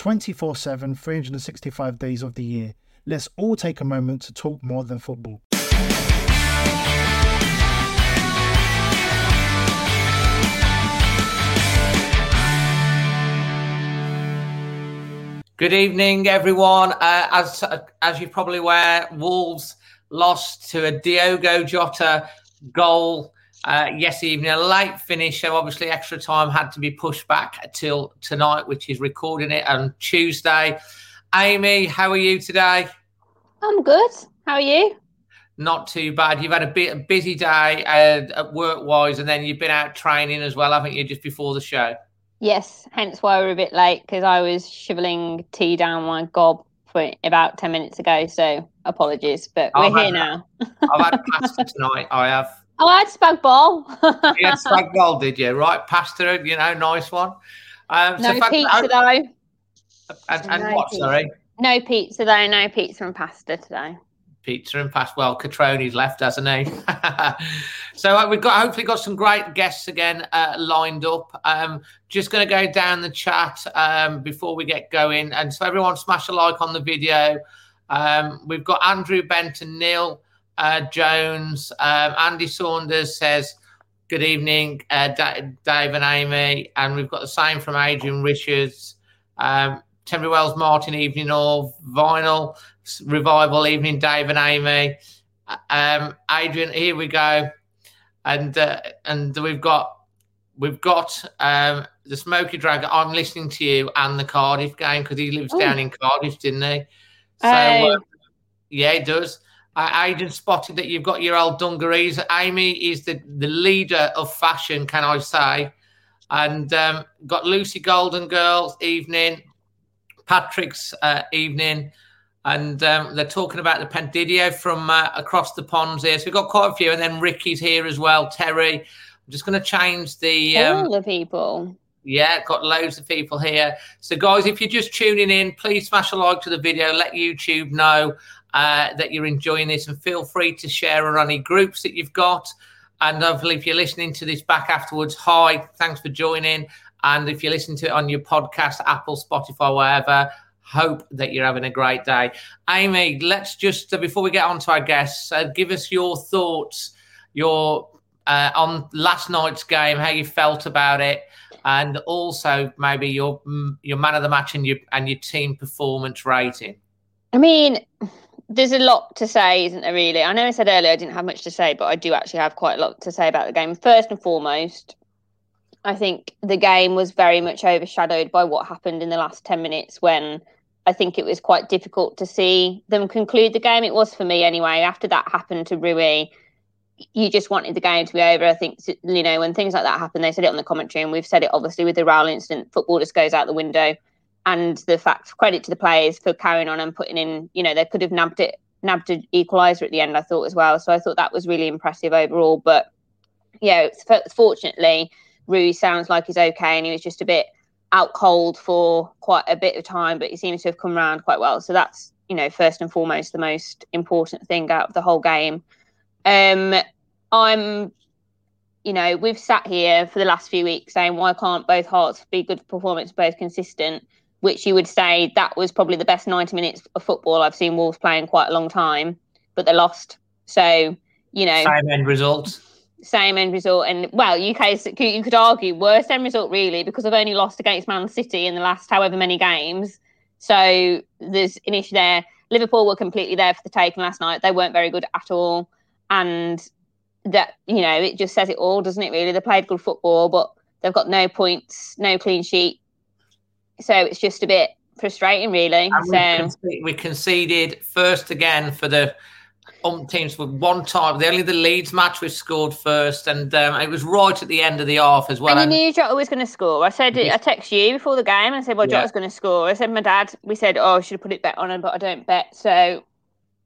24 7, 365 days of the year. Let's all take a moment to talk more than football. Good evening, everyone. Uh, as as you're probably aware, Wolves lost to a Diogo Jota goal uh, yes evening. A late finish, so obviously extra time had to be pushed back till tonight, which is recording it on Tuesday. Amy, how are you today? I'm good. How are you? Not too bad. You've had a bit a busy day uh, work wise, and then you've been out training as well, haven't you? Just before the show. Yes, hence why we're a bit late because I was shoveling tea down my gob for about ten minutes ago. So apologies, but we're here now. I've had pasta tonight. I have. Oh, I had spag bol. you had spag bol, did you? Right, pasta, you know, nice one. Um, no so pizza though. And, and no what? Pizza. Sorry. No pizza though. No pizza and pasta today. Pizza and pasta. Well, Catroni's left, hasn't he? so uh, we've got hopefully got some great guests again uh, lined up. Um, just going to go down the chat um, before we get going, and so everyone smash a like on the video. Um, we've got Andrew Benton, Neil uh, Jones. Um, Andy Saunders says, Good evening, uh, Dave and Amy. And we've got the same from Adrian Richards. Um, Wells Martin, evening all. Vinyl, revival, evening, Dave and Amy. Um, Adrian, here we go. And uh, and we've got we've got um, the Smoky Dragon. I'm listening to you and the Cardiff game because he lives Ooh. down in Cardiff, didn't he? So uh, yeah, he does. I, I just spotted that you've got your old dungarees. Amy is the, the leader of fashion, can I say? And um, got Lucy Golden Girls evening, Patrick's uh, evening, and um, they're talking about the Pendidio from uh, across the ponds here. So we've got quite a few, and then Ricky's here as well. Terry, I'm just going to change the um, all the people. Yeah, got loads of people here. So, guys, if you're just tuning in, please smash a like to the video. Let YouTube know uh, that you're enjoying this and feel free to share on any groups that you've got. And hopefully, if you're listening to this back afterwards, hi, thanks for joining. And if you're listening to it on your podcast, Apple, Spotify, wherever, hope that you're having a great day. Amy, let's just, uh, before we get on to our guests, uh, give us your thoughts, your uh, on last night's game, how you felt about it, and also maybe your mm, your man of the match and your and your team performance rating. I mean, there's a lot to say, isn't there? Really, I know I said earlier I didn't have much to say, but I do actually have quite a lot to say about the game. First and foremost, I think the game was very much overshadowed by what happened in the last ten minutes when. I think it was quite difficult to see them conclude the game. It was for me anyway. After that happened to Rui, you just wanted the game to be over. I think you know when things like that happen, they said it on the commentary, and we've said it obviously with the Raul incident. Football just goes out the window and the fact credit to the players for carrying on and putting in you know they could have nabbed it nabbed an equalizer at the end i thought as well. So i thought that was really impressive overall. But yeah fortunately rui sounds like he's okay and he was just a bit out cold for quite a bit of time but he seems to have come around quite well. So that's you know first and foremost the most important thing out of the whole game. Um i'm you know, we've sat here for the last few weeks saying why can't both Hearts be good performance, both consistent, which you would say that was probably the best 90 minutes of football I've seen Wolves play in quite a long time, but they lost. So, you know, same end result. Same end result, and well, UK you could argue worst end result really because I've only lost against Man City in the last however many games. So there's an issue there. Liverpool were completely there for the taking last night. They weren't very good at all, and that you know it just says it all, doesn't it? Really, they played good football, but they've got no points, no clean sheet. So it's just a bit frustrating, really. And so we, conceded, we conceded first again for the um teams for one time. The only the Leeds match we scored first, and um, it was right at the end of the half as well. And you knew Jota was going to score. I said, I texted you before the game. and I said, well, Jota's yeah. going to score. I said, my dad. We said, oh, I should have put it bet on him, but I don't bet, so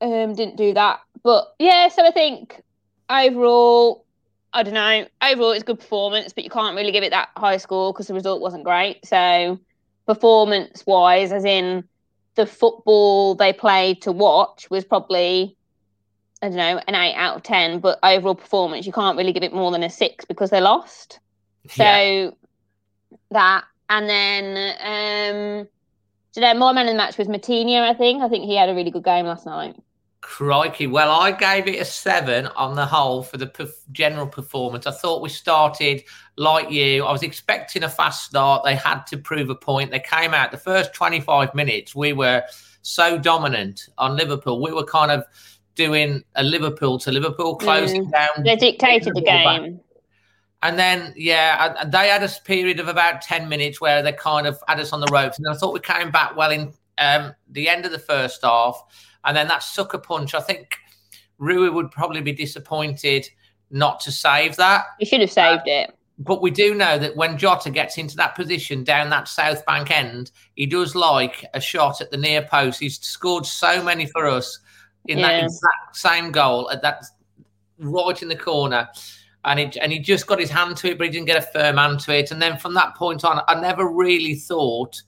um, didn't do that. But yeah, so I think overall, I don't know. Overall, it's good performance, but you can't really give it that high score because the result wasn't great. So performance wise, as in the football they played to watch was probably I don't know, an eight out of ten, but overall performance, you can't really give it more than a six because they lost. So that, and then, um, you know, my man in the match was Moutinho. I think. I think he had a really good game last night. Crikey! Well, I gave it a seven on the whole for the perf- general performance. I thought we started like you. I was expecting a fast start. They had to prove a point. They came out the first twenty-five minutes. We were so dominant on Liverpool. We were kind of doing a Liverpool to Liverpool, closing mm. down. They dictated the game. And then, yeah, they had a period of about 10 minutes where they kind of had us on the ropes. And I thought we came back well in um, the end of the first half. And then that sucker punch, I think Rui would probably be disappointed not to save that. He should have saved uh, it. But we do know that when Jota gets into that position down that south bank end, he does like a shot at the near post. He's scored so many for us in yeah. that exact same goal at that right in the corner. And it, and he just got his hand to it, but he didn't get a firm hand to it. And then from that point on, I never really thought,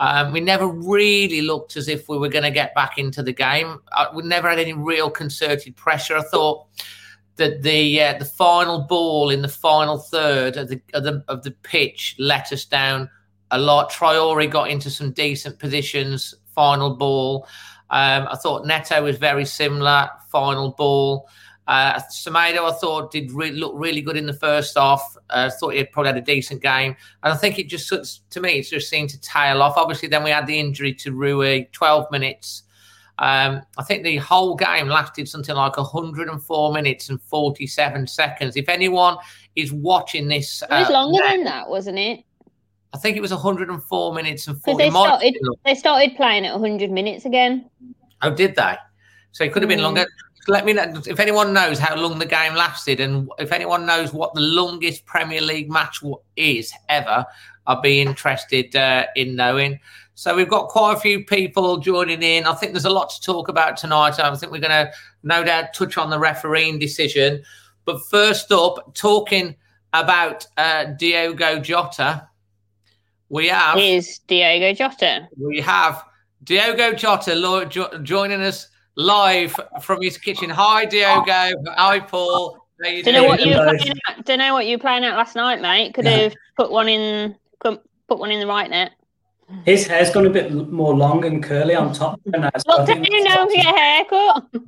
um, we never really looked as if we were going to get back into the game. I, we never had any real concerted pressure. I thought that the uh, the final ball in the final third of the, of the of the pitch let us down a lot. Traore got into some decent positions. Final ball. Um, I thought Neto was very similar. Final ball. Uh, Semedo, I thought, did re- look really good in the first half. I uh, thought he had probably had a decent game. And I think it just, to me, it just seemed to tail off. Obviously, then we had the injury to Rui, 12 minutes. Um, I think the whole game lasted something like 104 minutes and 47 seconds. If anyone is watching this, it was uh, longer than that, wasn't it? I think it was 104 minutes and 40. They started, they started playing at 100 minutes again. Oh, did they? So it could have been mm. longer. Let me know if anyone knows how long the game lasted, and if anyone knows what the longest Premier League match is ever. I'd be interested uh, in knowing. So we've got quite a few people joining in. I think there's a lot to talk about tonight. I think we're going to no doubt touch on the refereeing decision. But first up, talking about uh, Diogo Jota. We have is Diogo Jota. We have Diogo Jota joining us live from his kitchen. Hi, Diogo. Hi, Paul. You Don't know what you don't know what you were playing at last night, mate. Could have put one in put one in the right net. His hair's gone a bit more long and curly on top. Now, so what did you know for your haircut?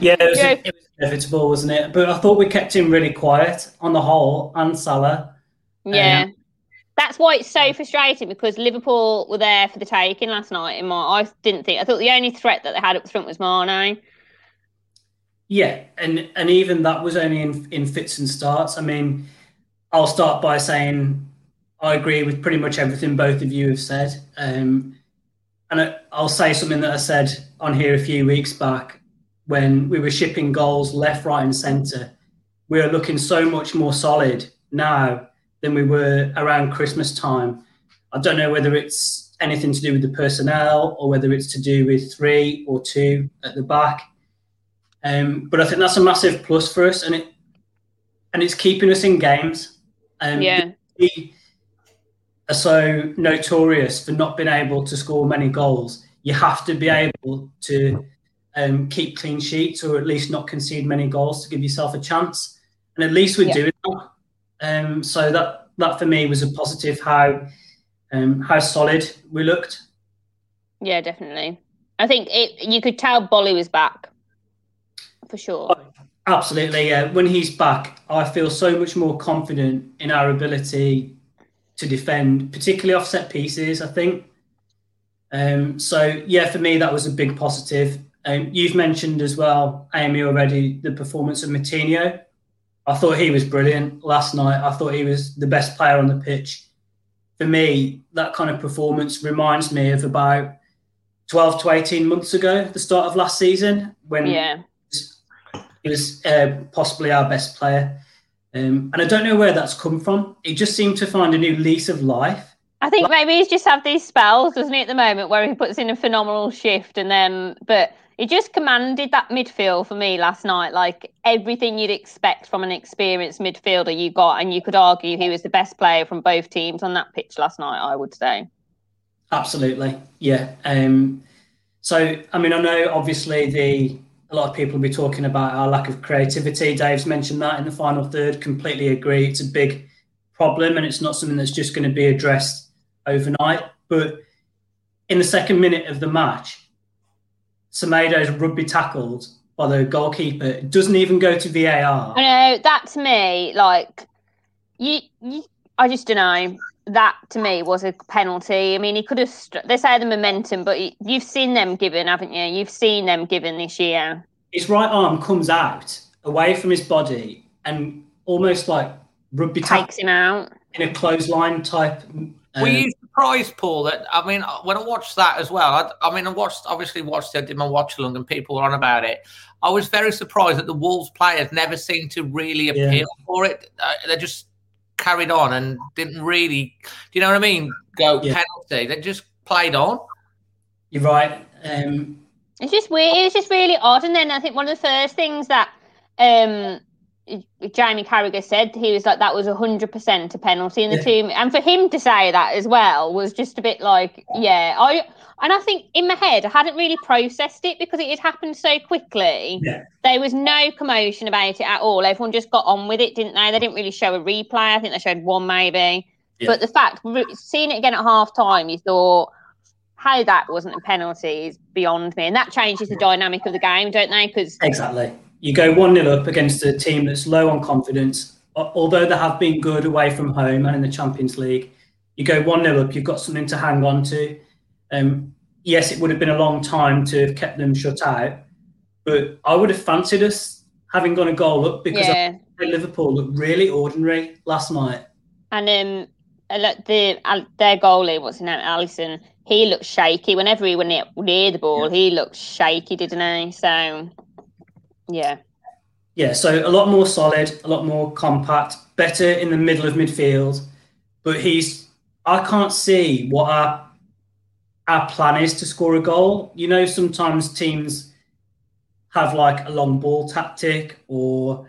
yeah, it was, it was inevitable, wasn't it? But I thought we kept him really quiet on the whole, and Salah. Yeah. Um, that's why it's so frustrating because Liverpool were there for the taking last night. In my, I didn't think. I thought the only threat that they had up front was Mane. Yeah, and and even that was only in in fits and starts. I mean, I'll start by saying I agree with pretty much everything both of you have said. Um, and I, I'll say something that I said on here a few weeks back when we were shipping goals left, right, and centre. We are looking so much more solid now than we were around Christmas time. I don't know whether it's anything to do with the personnel or whether it's to do with three or two at the back. Um, but I think that's a massive plus for us, and it and it's keeping us in games. Um, yeah. We are so notorious for not being able to score many goals. You have to be able to um, keep clean sheets or at least not concede many goals to give yourself a chance. and at least we're yeah. doing. Um, so that that for me was a positive. How um, how solid we looked. Yeah, definitely. I think it. You could tell Bolly was back for sure. Absolutely, yeah. When he's back, I feel so much more confident in our ability to defend, particularly off set pieces. I think. Um, so yeah, for me that was a big positive. Um, you've mentioned as well, Amy, already the performance of Moutinho. I thought he was brilliant last night. I thought he was the best player on the pitch. For me, that kind of performance reminds me of about 12 to 18 months ago, the start of last season, when yeah. he was uh, possibly our best player. Um, and I don't know where that's come from. He just seemed to find a new lease of life. I think maybe he's just have these spells, doesn't he, at the moment, where he puts in a phenomenal shift and then, but he just commanded that midfield for me last night. Like everything you'd expect from an experienced midfielder you got, and you could argue he was the best player from both teams on that pitch last night, I would say. Absolutely. Yeah. Um, so, I mean, I know obviously the a lot of people will be talking about our lack of creativity. Dave's mentioned that in the final third. Completely agree. It's a big problem, and it's not something that's just going to be addressed overnight. But in the second minute of the match, Semedo's rugby tackled by the goalkeeper. It doesn't even go to VAR. I know that to me, like you, you I just don't know. That to me was a penalty. I mean, he could have. They say the momentum, but you've seen them given, haven't you? You've seen them given this year. His right arm comes out away from his body and almost like rugby takes him out in a clothesline type. Uh, Were you surprised, Paul? That I mean, when I watched that as well, I, I mean, I watched obviously watched it, did my watch along, and people were on about it. I was very surprised that the Wolves players never seemed to really appeal yeah. for it. Uh, they just carried on and didn't really, do you know what I mean? Go yeah. penalty. They just played on. You're right. Um, it's just weird. It's just really odd. And then I think one of the first things that um, Jamie Carragher said he was like that was hundred percent a penalty in the yeah. team, and for him to say that as well was just a bit like, yeah, I and I think in my head I hadn't really processed it because it had happened so quickly. Yeah. There was no commotion about it at all. Everyone just got on with it, didn't they? They didn't really show a replay. I think they showed one maybe, yeah. but the fact seeing it again at half time, you thought how that wasn't a penalty is beyond me, and that changes the dynamic of the game, don't they? Because exactly you go 1 0 up against a team that's low on confidence, although they have been good away from home and in the Champions League. You go 1 0 up, you've got something to hang on to. Um, yes, it would have been a long time to have kept them shut out, but I would have fancied us having gone a goal up because yeah. Liverpool looked really ordinary last night. And um, the their goalie, what's his name, Alisson, he looked shaky. Whenever he went near the ball, yeah. he looked shaky, didn't he? So yeah. Yeah, so a lot more solid, a lot more compact, better in the middle of midfield. But he's, I can't see what our our plan is to score a goal. You know, sometimes teams have like a long ball tactic, or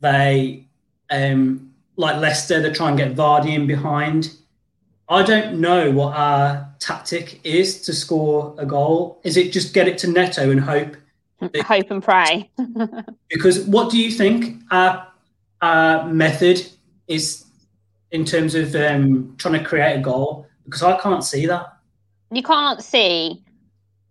they, um, like Leicester, they try and get Vardy in behind. I don't know what our tactic is to score a goal. Is it just get it to Neto and hope hope and pray. because what do you think our, our method is in terms of um, trying to create a goal? Because I can't see that. You can't see.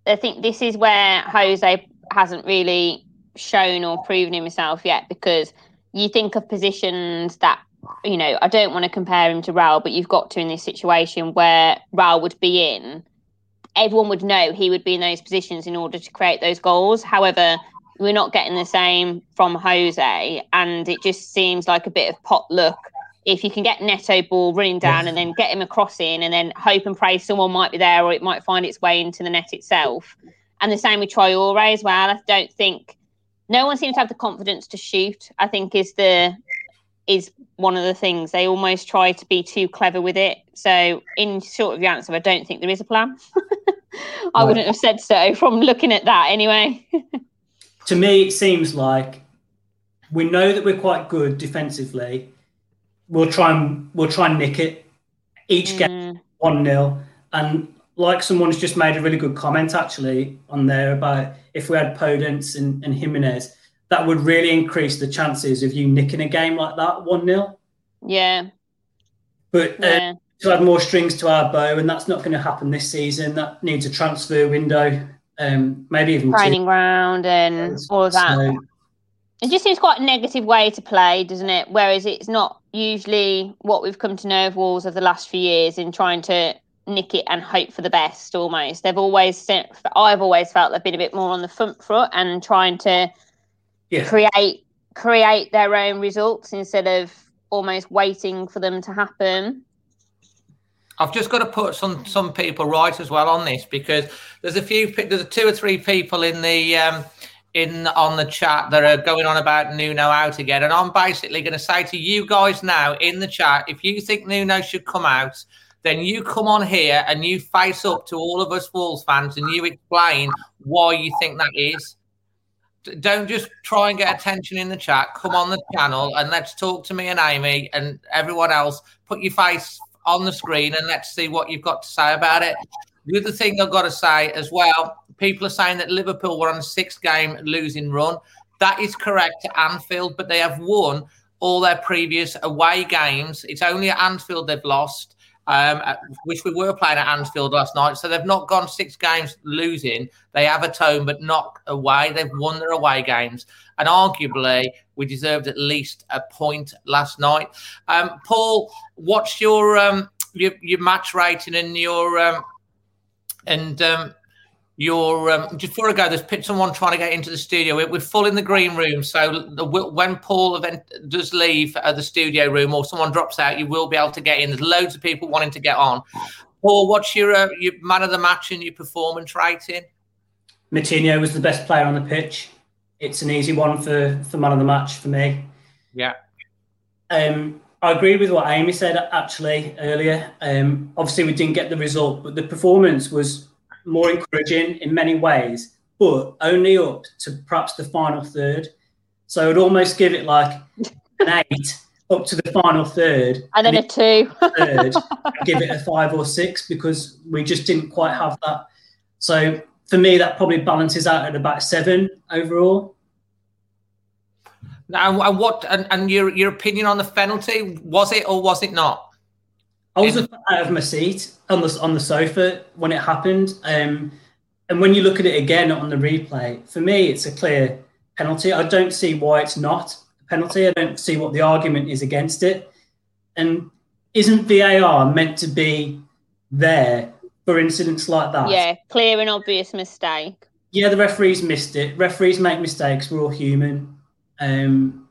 I think this is where Jose hasn't really shown or proven himself yet because you think of positions that you know I don't want to compare him to Raul but you've got to in this situation where Raul would be in everyone would know he would be in those positions in order to create those goals. However, we're not getting the same from Jose, and it just seems like a bit of pot luck. If you can get Neto ball running down and then get him a crossing, and then hope and pray someone might be there or it might find its way into the net itself. And the same with Traore as well. I don't think no one seems to have the confidence to shoot. I think is the is one of the things they almost try to be too clever with it. So, in short of the answer, I don't think there is a plan. I right. wouldn't have said so from looking at that anyway. to me, it seems like we know that we're quite good defensively. We'll try and we'll try and nick it each mm. game one 0 and like someone's just made a really good comment actually on there about if we had Podence and, and Jimenez, that would really increase the chances of you nicking a game like that 1 0. Yeah. But uh, Yeah. To add more strings to our bow, and that's not going to happen this season. That needs a transfer window, um, maybe even two. Training ground and all of that. So, It just seems quite a negative way to play, doesn't it? Whereas it's not usually what we've come to know of Wolves over the last few years in trying to nick it and hope for the best almost. They've always, I've always felt they've been a bit more on the front foot and trying to yeah, create create their own results instead of almost waiting for them to happen. I've just got to put some some people right as well on this because there's a few there's two or three people in the um, in on the chat that are going on about Nuno out again, and I'm basically going to say to you guys now in the chat, if you think Nuno should come out, then you come on here and you face up to all of us Wolves fans and you explain why you think that is. Don't just try and get attention in the chat. Come on the channel and let's talk to me and Amy and everyone else. Put your face on the screen and let's see what you've got to say about it. The other thing I've got to say as well, people are saying that Liverpool were on a six game losing run. That is correct to Anfield, but they have won all their previous away games. It's only at Anfield they've lost, um, which we were playing at Anfield last night. So they've not gone six games losing. They have at home, but not away. They've won their away games. And arguably, we deserved at least a point last night. Um, Paul, what's your um, your, your match rating and your um, and um, your um, just before I go, there's p- someone trying to get into the studio. We're, we're full in the green room, so the, when Paul event does leave uh, the studio room or someone drops out, you will be able to get in. There's loads of people wanting to get on. Paul, what's your uh, your man of the match and your performance rating? Moutinho was the best player on the pitch. It's an easy one for, for man of the match for me. Yeah, Um, I agree with what Amy said actually earlier. Um, obviously, we didn't get the result, but the performance was more encouraging in many ways, but only up to perhaps the final third. So I'd almost give it like an eight up to the final third. And then a if two. third, I'd give it a five or six because we just didn't quite have that. So for me, that probably balances out at about seven overall. now and what and, and your your opinion on the penalty was it or was it not? I was out of my seat on the on the sofa when it happened. Um, and when you look at it again on the replay, for me, it's a clear penalty. I don't see why it's not a penalty. I don't see what the argument is against it. And isn't VAR meant to be there for incidents like that? yeah, clear and obvious mistake. Yeah, the referees missed it. Referees make mistakes. We're all human. Um,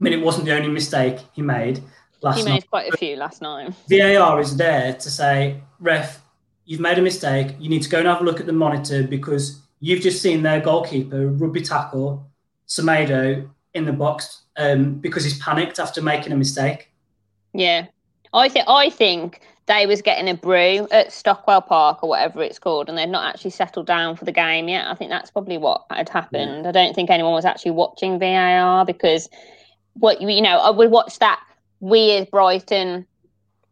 I mean, it wasn't the only mistake he made last He night. made quite a few last night. VAR is there to say, ref, you've made a mistake. You need to go and have a look at the monitor because you've just seen their goalkeeper rugby tackle Semedo in the box um, because he's panicked after making a mistake. Yeah, I think I think they was getting a brew at Stockley Park or whatever it's called, and they'd not actually settled down for the game yet. I think that's probably what had happened. I don't think anyone was actually watching VAR because what you know, I would watch that weird Brighton.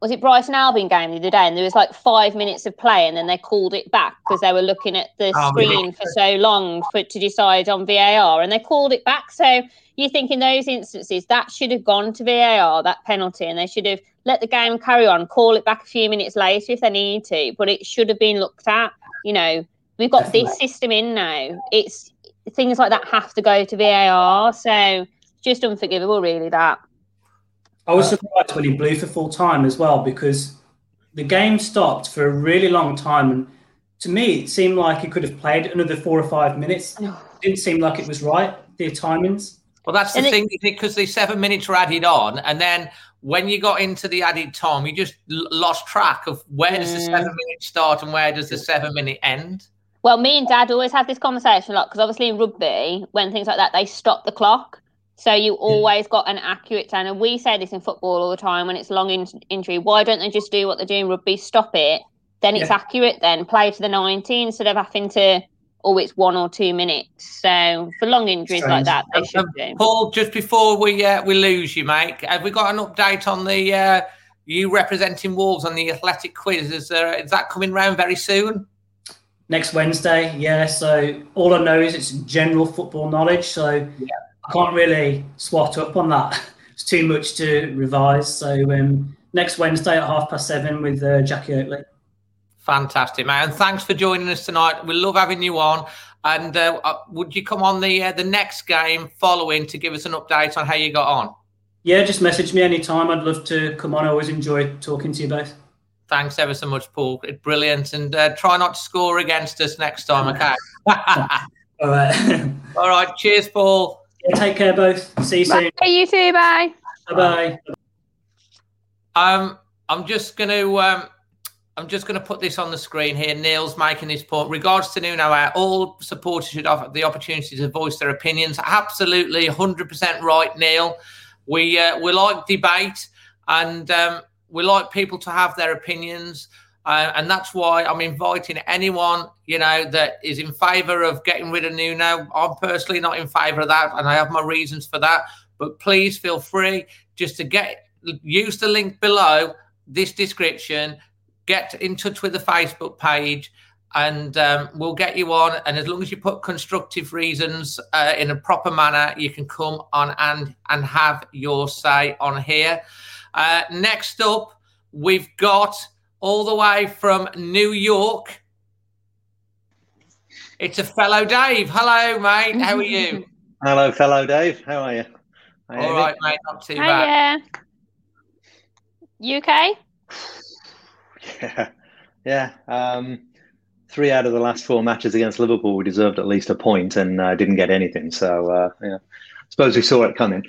Was it Brighton Albion game the other day? And there was like five minutes of play, and then they called it back because they were looking at the Oh, screen for so long for to decide on VAR, and they called it back. So you think in those instances that should have gone to VAR that penalty, and they should have let the game carry on, call it back a few minutes later if they need to, but it should have been looked at. You know, we've got this system in now. It's things like that have to go to VAR, so just unforgivable, really. That I was uh, surprised when he blew for full time as well because the game stopped for a really long time. And to me, it seemed like he could have played another four or five minutes. It didn't seem like it was right, the timings. Well, that's the And thing because the seven minutes were added on, and then when you got into the added time, you just l- lost track of where does the Mm. seven minutes start and where does the seven minute end. Well, me and Dad always have this conversation a lot because obviously in rugby, when things like that, they stop the clock. So you always got an accurate time. And we say this in football all the time when it's long in- injury. Why don't they just do what they do in rugby? Stop it. Then it's Yeah. accurate. Then play to the ninety instead of having to. Oh, it's one or two minutes. So for long injuries like that, they Um, should um, do. Paul, just before we uh, we lose you, mate, have we got an update on the uh, you representing Wolves on the athletic quiz? Is, uh, is that coming round very soon? Next Wednesday, yeah. So all I know is it's general football knowledge. So I can't really swat up on that. It's too much to revise. So um, next Wednesday at half past seven with uh, Jacqui Oatley. Fantastic, man. And thanks for joining us tonight. We love having you on. And uh, uh, would you come on the uh, the next game following to give us an update on how you got on? Yeah, just message me anytime. I'd love to come on. I always enjoy talking to you both. Thanks ever so much, Paul. Brilliant. And uh, try not to score against us next time, okay? All right. All right. Cheers, Paul. Yeah, take care, both. See you soon. Bye, you too. Bye. Bye. Um, I'm just going to um, I'm just going to put this on the screen here. Neil's making this point. Regards to Nuno, all supporters should have the opportunity to voice their opinions. Absolutely, 100% right, Neil. We uh, we like debate and um, we like people to have their opinions. Uh, and that's why I'm inviting anyone, you know, that is in favour of getting rid of Nuno. I'm personally not in favour of that, and I have my reasons for that. But please feel free just to get use the link below this description. Get in touch with the Facebook page, and um, we'll get you on. And as long as you put constructive reasons uh, in a proper manner, you can come on and and have your say on here. Uh, next up, we've got all the way from New York. It's a fellow Dave. Hello, mate. How are you? Hello, fellow Dave. How are you? How all right, mate. Not too bad. Hiya. You okay? Yeah, yeah. Um, three out of the last four matches against Liverpool, we deserved at least a point and uh, didn't get anything. So, uh, yeah, I suppose we saw it coming.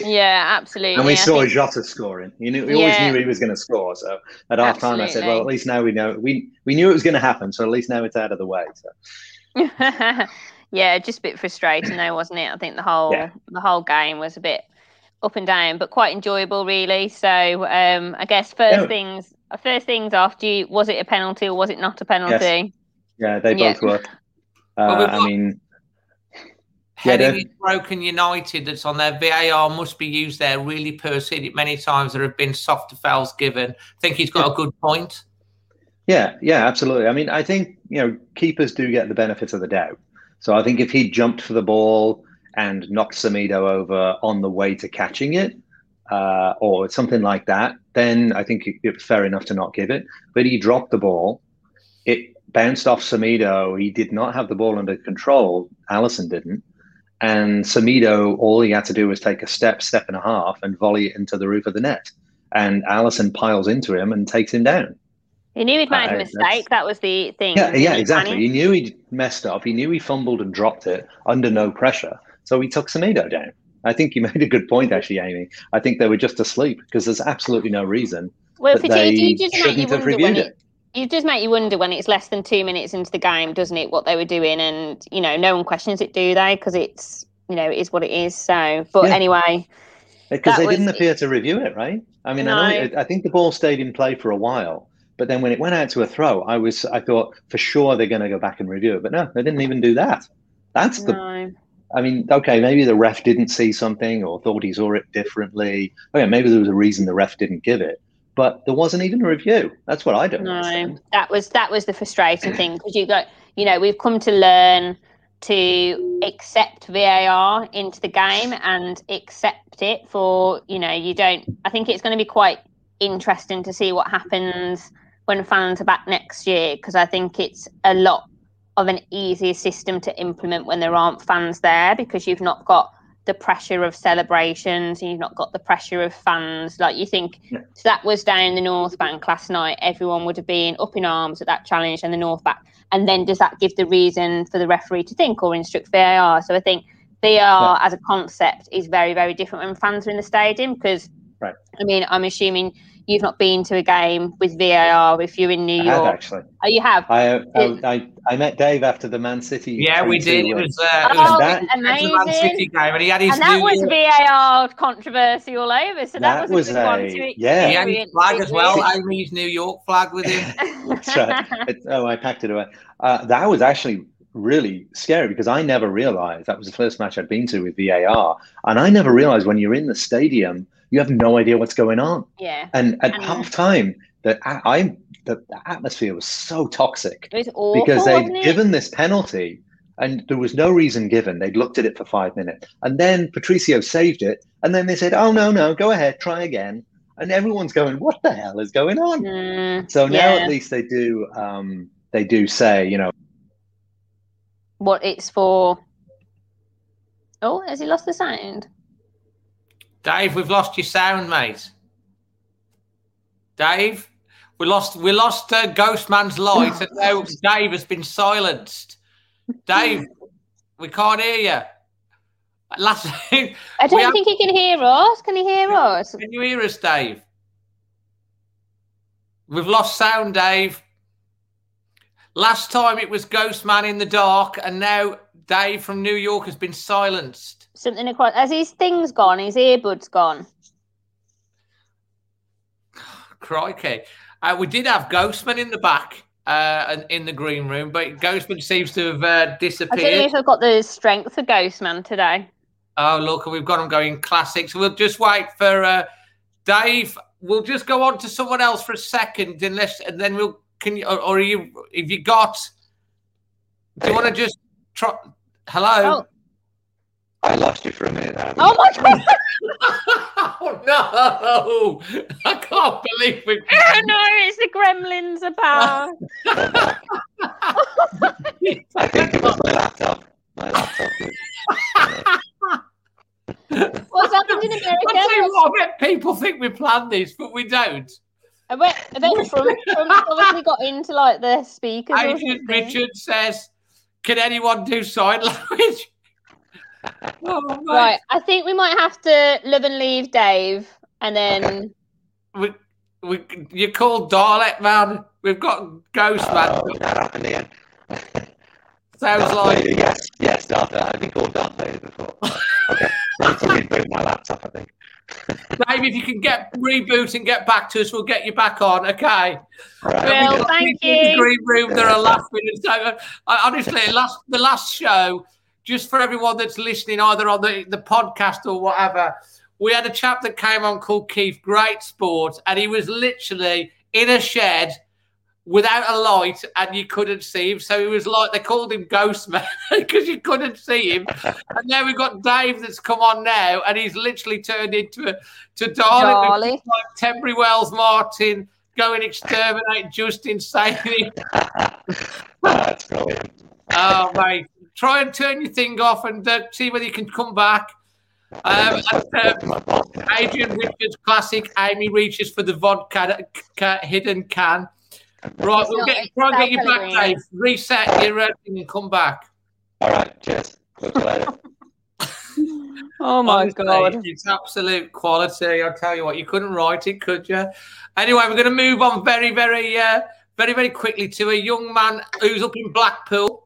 Yeah, absolutely. And we I saw think- Jota scoring. You knew, we Yeah. always knew he was going to score. So at half time, I said, well, at least now we know. We we knew it was going to happen. So at least now it's out of the way. So yeah, just a bit frustrating though, wasn't it? I think the whole Yeah. the whole game was a bit up and down, but quite enjoyable, really. So um, I guess first Yeah. things first things off. Do you, was it a penalty or was it not a penalty? yeah, they Yeah. both were. Uh, we've I mean, Heading Dave. is broken United that's on there. VAR must be used there. Really pursued it many times. There have been softer fouls given. I think he's got a good point. Yeah, yeah, absolutely. I mean, I think you know keepers do get the benefit of the doubt. So I think if he jumped for the ball and knocked Semedo over on the way to catching it, uh, or something like that, then I think it, it's fair enough to not give it. But he dropped the ball. It bounced off Semedo. He did not have the ball under control. Alisson didn't. And Semedo, all he had to do was take a step, step and a half, and volley it into the roof of the net. And Alisson piles into him and takes him down. He knew he'd made Uh, a mistake. That was the thing. Yeah, yeah, exactly. He knew he'd messed up. He knew he fumbled and dropped it under no pressure. So we took Semedo down. I think you made a good point, actually, Amy. I think they were just asleep because there's absolutely no reason Well, that they you, just shouldn't have reviewed it, it. you just make you wonder when it's less than two minutes into the game, doesn't it? What they were doing, and you know, no one questions it, do they? Because it's you know, it is what it is. So, but Yeah. anyway, Because they was- didn't appear to review it, right? I mean, I, know, I think the ball stayed in play for a while, but then when it went out to a throw, I was, I thought for sure they're going to go back and review it, but no, they didn't even do that. That's the no. I mean, okay, maybe the ref didn't see something or thought he saw it differently. Okay, maybe there was a reason the ref didn't give it, but there wasn't even a review. That's what I don't No, understand. that was that was the frustrating thing because you got you know we've come to learn to accept VAR into the game and accept it for you know you don't. I think it's going to be quite interesting to see what happens when fans are back next year because I think it's a lot of an easier system to implement when there aren't fans there because you've not got the pressure of celebrations and you've not got the pressure of fans like you think Yeah. so that was down the north bank last night everyone would have been up in arms at that challenge and the north bank and then does that give the reason for the referee to think or instruct VAR so I think VAR as a concept is very very different when fans are in the stadium because Right. I mean I'm assuming you've not been to a game with VAR if you're in New I have York actually. oh you have I, I I I met Dave after the Man City. Yeah, we did. It was, uh, it Oh, was that- it was a Man. City game, and he had his and that New was Year- VAR controversy all over. So that, That was, was a good one a- to yeah. He had his flag as well. you. Amy's New York flag with him. That's right. It, oh, I packed it away. Uh, that was actually really scary because I never realized that was the first match I'd been to with VAR, and I never realized when you're in the stadium, you have no idea what's going on. yeah, And at And- half time, the I the, the atmosphere was so toxic it was awful. because they'd given this penalty And there was no reason given. They'd looked at it for five minutes. And then Patricio saved it. And then they said, oh, no, no, go ahead, try again. And everyone's going, what the hell is going on? Mm, So now yeah. at least they do um, they do say, you know, what it's for. Oh, has he lost the sound? Dave, we've lost your sound, mate. Dave, we lost we lost uh, Ghostman's light, and now Dave has been silenced. Dave, we can't hear you. Last, I don't have- think he can hear us. Can he hear us? can you hear us, Dave? We've lost sound, Dave. Last time it was Ghostman in the dark, and now Dave from New York has been silenced. Something across. Has his things gone? His earbuds gone? Crikey. Uh, we did have Ghostman in the back uh, and in the green room, but Ghostman seems to have uh, I don't know disappeared. if I've got the strength for Ghostman today. Oh, look, we've got him going classics. We'll just wait for uh, Dave. We'll just go on to someone else for a second, unless, and then we'll. Can you, or, or you, if you got, do you want to just try? Hello? Oh, I lost you for a minute. Adam. oh my god! Oh, no! I can't believe we. oh no, it's the gremlins about. I think it was my laptop. My laptop. What's happened in I tell you America? what, I bet people think we planned this, but we don't. I bet, I bet Trump, Trump's obviously got into like the speakers. or Adrian something. Richard says, "Can anyone do sign language?" Oh, mate. Right, I think we might have to live and leave Dave, and then We, we, you're called Dalek Man. We've got Ghost Man. Oh, that happened again. Sounds Darth like Vader, yes, yes, Darth Vader. I've been called Darth Vader before. okay, let's reboot my laptop. I think. Dave. If you can get reboot and get back to us, we'll get you back on. Okay. All right. Well, We thank people in the you. green room that are laughing and so. I, honestly, last the last show, just for everyone that's listening, either on the, the podcast or whatever, we had a chap that came on called Keith, great sport, and he was literally in a shed without a light and you couldn't see him. So he was like they called him Ghost Man because you couldn't see him. and now we've got Dave that's come on now, and he's literally turned into a to Darling Charlie. like Tembury Wells Martin go and exterminate Justin Saley. That's brilliant. Oh, mate. Try and turn your thing off and uh, see whether you can come back. Um, and, uh, Adrian Richards classic. Amy reaches for the vodka ca- hidden can. Right, we'll not- get try and get you back, Dave. Reset your uh, thing and come back. All right, cheers. Talk to you later. Oh my Honestly, god! It's absolute quality. I'll tell you what, you couldn't write it, could you? Anyway, we're going to move on very, very, uh, very, very quickly to a young man who's up in Blackpool.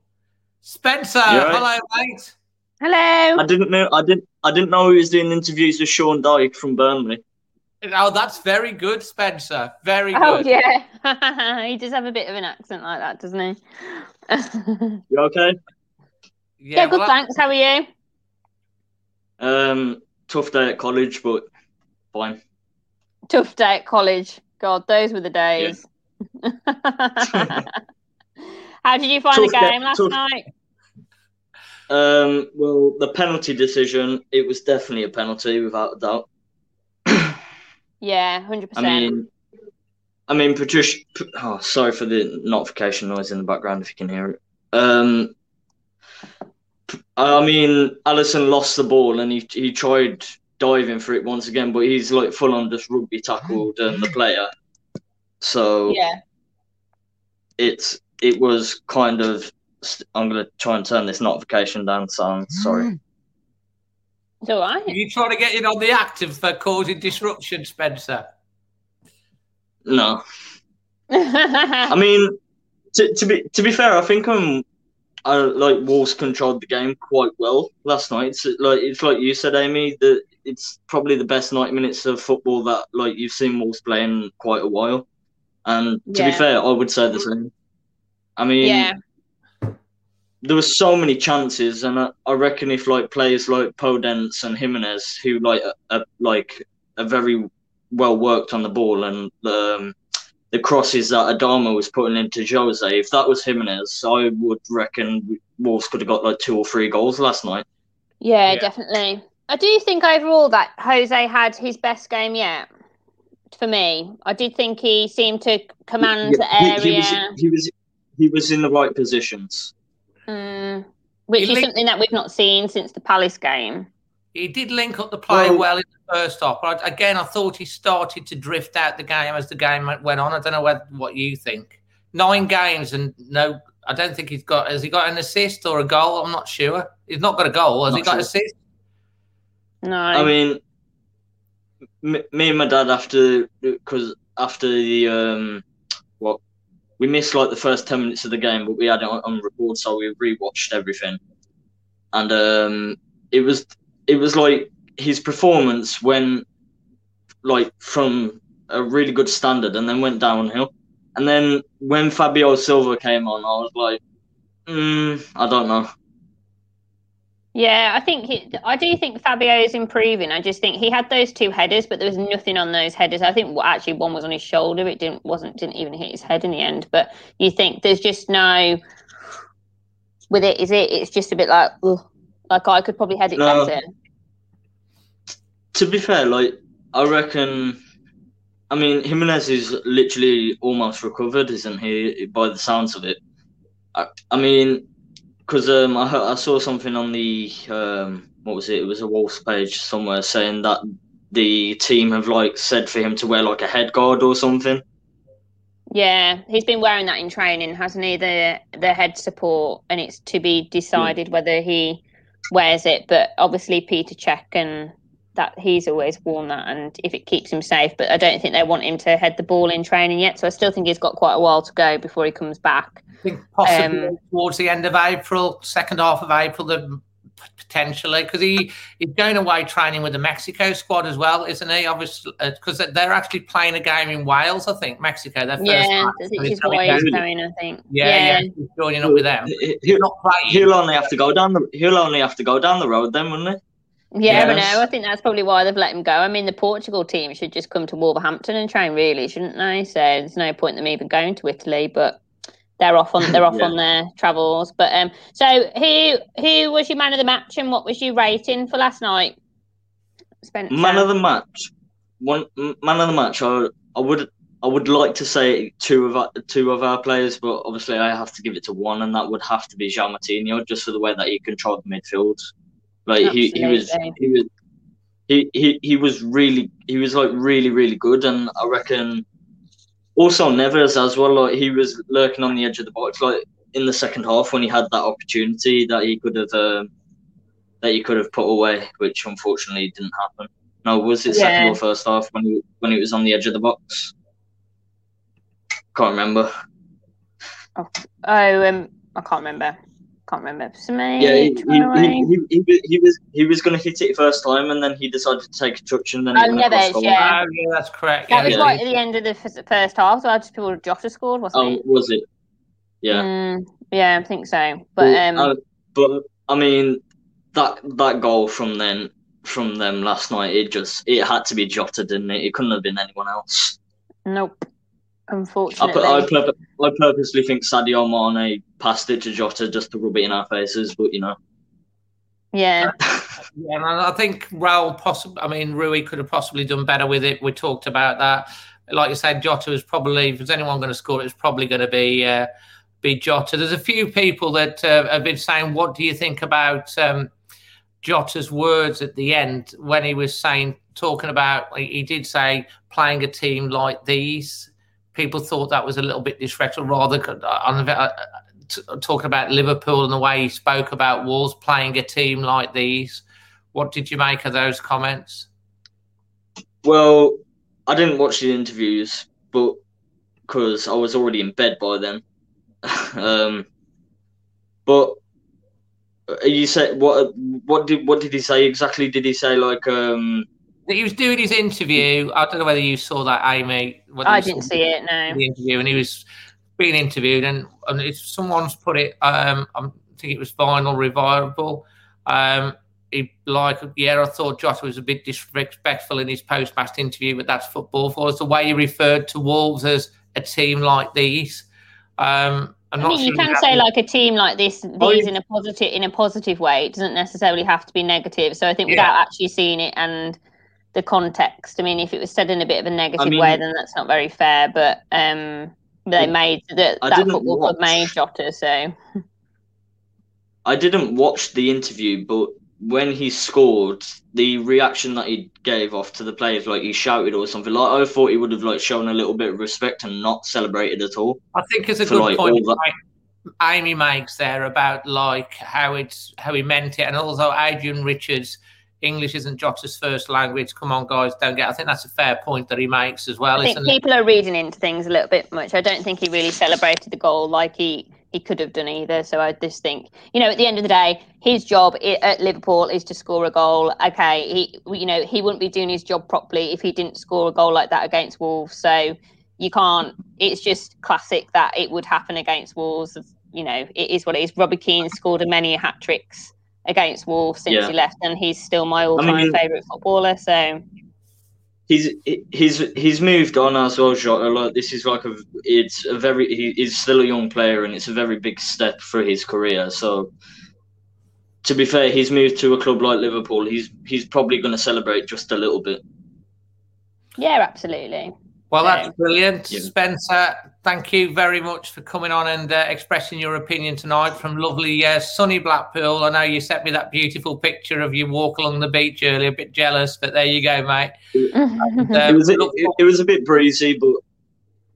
Spencer, You hello, mate. Hello. I didn't know. I didn't. I didn't know he was doing interviews with Sean Dyche from Burnley. Oh, that's very good, Spencer. Very Oh good. yeah, he does have a bit of an accent like that, doesn't he? You okay? yeah, good. well, thanks. How are you? Um, tough day at college, but fine. Tough day at college. God, those were the days. How did you find the Tough day- game last tough- night? Um, well, the penalty decision. It was definitely a penalty, without a doubt. Yeah, 100%. I mean, I mean, Patricia. Oh, sorry for the notification noise in the background. If you can hear it. Um, I mean, Alisson lost the ball and he he tried diving for it once again, but he's like full on just rugby tackled um, the player. So Yeah, it's it was kind of. I'm gonna try and turn this notification down. So I'm sorry. it's all right. Are you trying to get in on the act of uh, causing disruption, Spencer? No, I mean, to, to be to be fair, I think I'm. I like Wolves controlled the game quite well last night. It's like it's like you said, Amy. That it's probably the best ninety minutes of football that like you've seen Wolves play in quite a while. And to be fair, I would say the same. I mean, yeah, there were so many chances, and I, I reckon if like players like Podence and Jimenez, who like are, are like are very well worked on the ball, and um, the crosses that Adama was putting into Jose. If that was Jimenez, I would reckon Wolves could have got like two or three goals last night. Yeah, yeah, definitely. I do think overall that Jose had his best game yet. For me, I did think he seemed to command yeah, the area. He, he, was, he was he was in the right positions. Mm, which he is linked, something that we've not seen since the Palace game. He did link up the play well, well in the first half, but again, I thought he started to drift out the game as the game went on. I don't know what, what you think. Nine games and no, I don't think he's got. Has he got an assist or a goal? I'm not sure. He's not got a goal. Has not he got sure. assist? No. I mean, me and my dad after because after the um what we missed like the first 10 minutes of the game, but we had it on, on record, so we rewatched everything. And um, it was it was like his performance when like from a really good standard and then went downhill. And then when Fabio Silva came on, I was like, mm, I don't know. Yeah, I think he, I do think Fabio is improving. I just think he had those two headers, but there was nothing on those headers. I think actually one was on his shoulder. It didn't wasn't didn't even hit his head in the end. But you think there's just no with it. Is it? It's just a bit like ugh, like I could probably head it no. better. To be fair, like I reckon. I mean, Jimenez is literally almost recovered, isn't he? By the sounds of it. I, I mean, because um, I I saw something on the um, what was it? It was a Wolves page somewhere saying that the team have like said for him to wear like a head guard or something. Yeah, he's been wearing that in training, hasn't he? The the head support, and it's to be decided yeah. whether he wears it. But obviously, Peter Cech and that he's always worn that, and if it keeps him safe. But I don't think they want him to head the ball in training yet. So I still think he's got quite a while to go before he comes back. I think possibly um, towards the end of April, second half of April, the potentially because he he's going away training with the Mexico squad as well, isn't he? Obviously, because uh, they're actually playing a game in Wales, I think Mexico. Their first yeah, match, so he's why he's going. I think. Yeah, yeah, yeah he's joining up with them. He'll, not. He'll only have to go down the. He'll only have to go down the road then, wouldn't he? Yeah, yes. I know. I think that's probably why they've let him go. I mean, the Portugal team should just come to Wolverhampton and train, really, shouldn't they? So there's no point in them even going to Italy. But they're off on they're off yeah. on their travels. But um, so who who was your man of the match and what was your rating for last night? Spencer? Man of the match, one man of the match. I I would I would like to say two of our, two of our players, but obviously I have to give it to one, and that would have to be João Moutinho, just for the way that he controlled the midfield. Like he, he was he was he, he he was really he was like really really good, and I reckon also, Neves as well. Like he was lurking on the edge of the box, like in the second half when he had that opportunity that he could have um, that he could have put away, which unfortunately didn't happen. No, was it yeah. second or first half when he when he was on the edge of the box? Can't remember. Oh, oh um, I can't remember can't remember. Somebody yeah, he, he, he, he, he was he was going to hit it first time, and then he decided to take a touch, and then oh, Neves, yeah. Oh, yeah, that's correct. That yeah, was yeah. right at the end of the first half. So I just people Jota scored, wasn't oh, it? was it? Yeah. Mm, yeah, I think so. But well, um, uh, but I mean that that goal from then from them last night, it just it had to be Jota, didn't it? It couldn't have been anyone else. Nope. Unfortunately, I, I, pur- I purposely think Sadio Mane passed it to Jota just to rub it in our faces, but you know. Yeah. yeah, and I think Raul possibly. I mean, Rui could have possibly done better with it. We talked about that. Like you said, Jota was probably. If there's anyone going to score, it's probably going to be uh, be Jota. There's a few people that uh, have been saying, "What do you think about um, Jota's words at the end when he was saying, talking about? He did say playing a team like these." People thought that was a little bit disrespectful. Rather, uh, uh, talking about Liverpool and the way he spoke about Wolves playing a team like these. What did you make of those comments? Well, I didn't watch the interviews, but because I was already in bed by then. um, but uh, you said what? What did what did he say exactly? Did he say like um, he was doing his interview. I don't know whether you saw that, Amy. I didn't see it. No. The interview, and he was being interviewed, and, and if someone's put it, um, I think it was Vinyl Revival. Um, he like, yeah, I thought Josh was a bit disrespectful in his post-match interview, but that's football for us. The way he referred to Wolves as a team like these. Um, I'm I not mean, you can say like a team like this, Oh, these yeah. in a positive in a positive way. It doesn't necessarily have to be negative. So I think Yeah. without actually seeing it and the context, I mean, if it was said in a bit of a negative mean- way, then that's not very fair. But um, they I- made that I that didn't football club made Jota. So I didn't watch the interview, but when he scored, the reaction that he gave off to the players, like he shouted or something, like I thought he would have like shown a little bit of respect and not celebrated at all. I think it's a good like, point all that- Amy makes there about like how it's how he meant it, and also Adrian Richards. English isn't Jota's first language. Come on, guys, don't get. I think that's a fair point that he makes as well. I think isn't it? people are reading into things a little bit much. I don't think he really celebrated the goal like he he could have done either. So I just think, you know, at the end of the day, his job at Liverpool is to score a goal. Okay, he you know he wouldn't be doing his job properly if he didn't score a goal like that against Wolves. So you can't. It's just classic that it would happen against Wolves. You know, it is what it is. Robbie Keane scored many hat tricks against Wolves since Yeah. he left, and he's still my all-time mean- favourite footballer. So He's he's he's moved on as well, Jota. Like this is like a it's a very he is still a young player and it's a very big step for his career. So to be fair, he's moved to a club like Liverpool. He's he's probably going to celebrate just a little bit. yeah, absolutely. Well, So- that's brilliant, Yeah. Spencer. Thank you very much for coming on and uh, expressing your opinion tonight from lovely uh, sunny Blackpool. I know you sent me that beautiful picture of you walk along the beach earlier. A bit jealous, but there you go, mate. Mm-hmm. Uh, It was look it, it was a bit breezy, but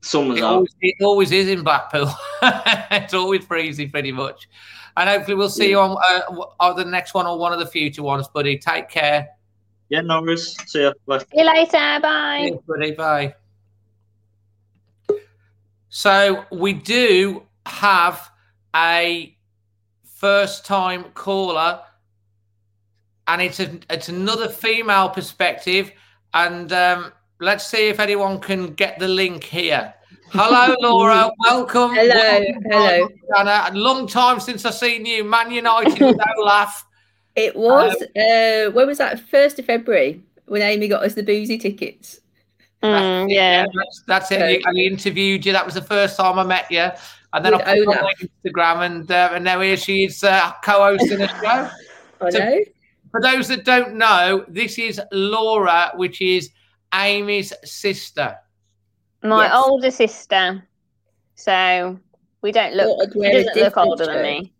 sun was It out. always, it always is in Blackpool. it's always breezy, pretty much. And hopefully, we'll see you on uh, either the next one or one of the future ones, buddy. Take care. Yeah, no worries. See ya. Bye. See you later. Bye. Thanks, buddy. Bye. So we do have a first-time caller, and it's a, it's another female perspective, and um, let's see if anyone can get the link here. Hello, Laura. Welcome. Hello, Welcome, hello. Anna. A long time since I've seen you. Man United no laugh. It was Um, uh, when was that? First of February when Amy got us the boozy tickets. Mm, yeah. that's, that's it. Okay. I interviewed you. That was the first time I met you, and then I put it on my Instagram, and uh, and now here she is uh, co-hosting a show. I So- know. For those that don't know, this is Laura, which is Amy's sister. My Yes. older sister. So we don't look. Thought She doesn't look different older than me.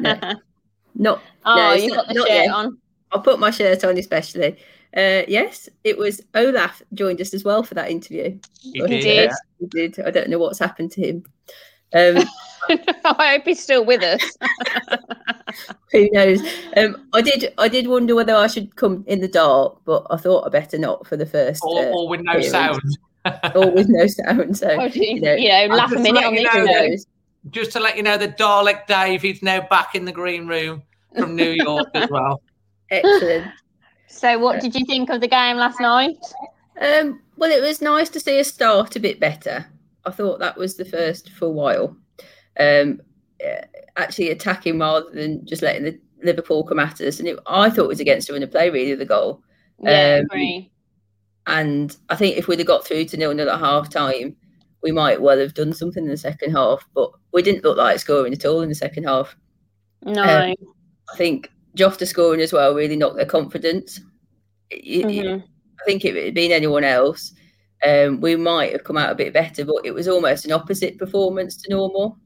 No. Not. oh, No, you've got the shirt yet. on. I'll put my shirt on especially. Uh, yes, it was Olaf joined us as well for that interview. He But, He did, did. yeah. He did. I don't know what's happened to him. Um, I hope he's still with us. who knows? Um, I did. I did wonder whether I should come in the dark, but I thought I better not for the first. Or, uh, or with no appearance. sound. or with no sound. So Oh, you know, you know, laugh a just minute on you this. know who knows? Just to let you know, the Dalek Dave, he's now back in the green room from New York as well. Excellent. So, what did you think of the game last night? Um, well, it was nice to see us start a bit better. I thought that was the first for a while. Um, uh, actually attacking rather than just letting the Liverpool come at us, and it, I thought it was against doing the play really the goal. Yeah, Um, agree. And I think if we'd have got through to nil nil at half time, we might well have done something in the second half. But we didn't look like scoring at all in the second half. No. um, I think Jota scoring as well really knocked their confidence. It- it- Mhm. I think if it had been anyone else, um, we might have come out a bit better, but it was almost an opposite performance to normal.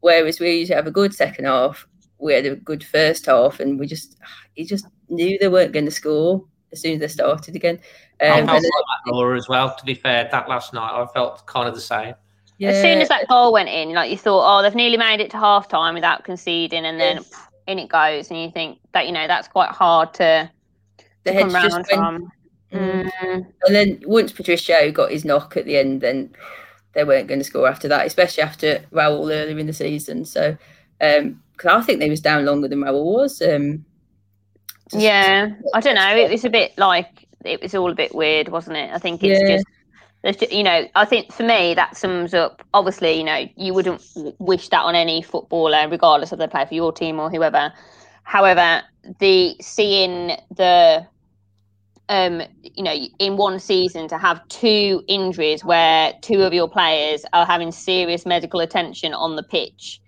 Whereas we usually have a good second half, we had a good first half, and we just you just knew they weren't going to score as soon as they started again. I Um, felt and like that, Laura, as well, to be fair, that last night, I felt kind of the same. yeah, As soon as that goal went in, like you thought, oh, they've nearly made it to half time without conceding, and then Yes. In it goes, and you think that you know that's quite hard to, the to come round from. Mm. Mm. And then once Patricio got his knock at the end, then they weren't going to score after that, especially after Raul earlier in the season. So, because I think they was down longer than Raul was. Um, just- Yeah, I don't know. It was a bit like it was all a bit weird, wasn't it? I think it's Yeah. just. You know, I think for me that sums up. Obviously, you know, you wouldn't wish that on any footballer, regardless of they play for your team or whoever. However, the seeing the um, you know, in one season to have two injuries where two of your players are having serious medical attention on the pitch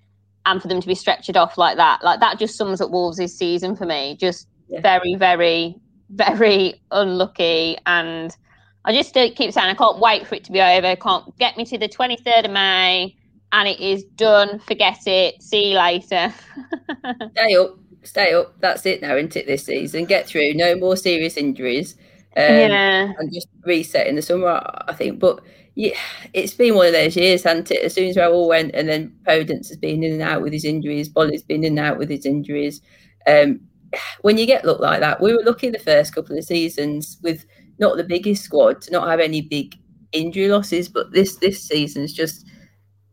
and for them to be stretched off like that, like that just sums up Wolves' season for me. Just yeah. very, very, very unlucky. And I just keep saying, I can't wait for it to be over. Can't get me to the 23rd of May and it is done. Forget it. See you later. Stay up stay up. That's it now, isn't it? This season, get through. No more serious injuries. Um, yeah. And just reset in the summer, I think. But yeah, it's been one of those years, hasn't it? As soon as Raul went, and then Podence has been in and out with his injuries. Boly's been in and out with his injuries. Um, when you get looked like that, we were lucky the first couple of seasons with not the biggest squad to not have any big injury losses. But this this season's just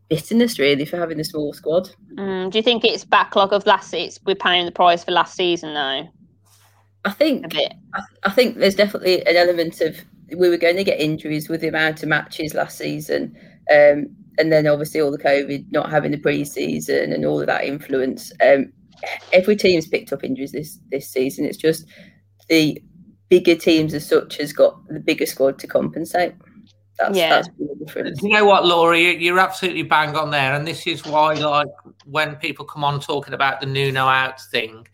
bitterness really for having a small squad. Mm, do you think it's backlog of last? It's we're paying the price for last season though. I think I, I, think there's definitely an element of we were going to get injuries with the amount of matches last season, um, and then obviously all the COVID, not having the pre-season, and all of that influence. Um, every team's picked up injuries this this season. It's just the bigger teams as such has got the bigger squad to compensate. That's, yeah. that's the difference. You know what, Laurie? You're absolutely bang on there, and this is why, like, when people come on talking about the Nuno out thing,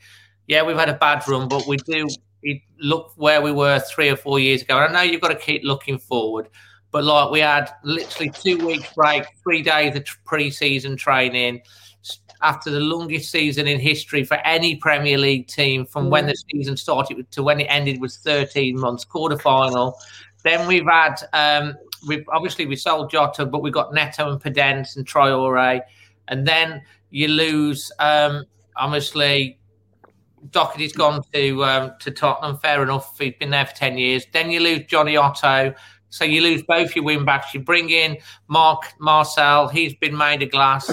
yeah, we've had a bad run, but we do we look where we were three or four years ago. And I know you've got to keep looking forward, but like we had literally two weeks break, three days of pre-season training after the longest season in history for any Premier League team from mm. when the season started to when it ended was 13 months, quarter final. Then we've had um, we obviously we sold Jota, but we got Neto and Podence and Traore, and then you lose um, obviously. Doherty's gone to um, to Tottenham. Fair enough. He's been there for ten years. Then you lose Jonny Otto. So you lose both your wing backs. You bring in Mark Marçal. He's been made of glass.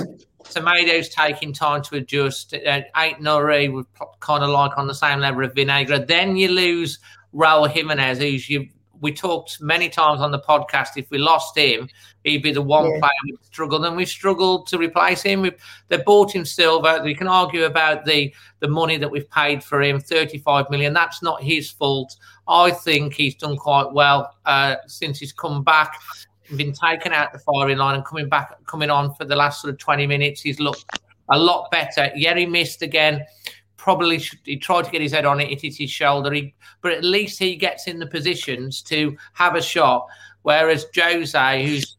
Semedo's taking time to adjust. Uh, Ait-Nouri was kind of like on the same level of Vinagre. Then you lose Raul Jimenez, who's you we talked many times on the podcast. If we lost him, he'd be the one yeah. player we struggled, and we struggled to replace him. we they bought him Silva. We can argue about the the money that we've paid for him, thirty five million. That's not his fault. I think he's done quite well uh, since he's come back. Been taken out the firing line and coming back, coming on for the last sort of twenty minutes. He's looked a lot better. Yeah, he missed again probably should, he tried to get his head on it, it hit his shoulder. He, but at least he gets in the positions to have a shot. Whereas Jose, who's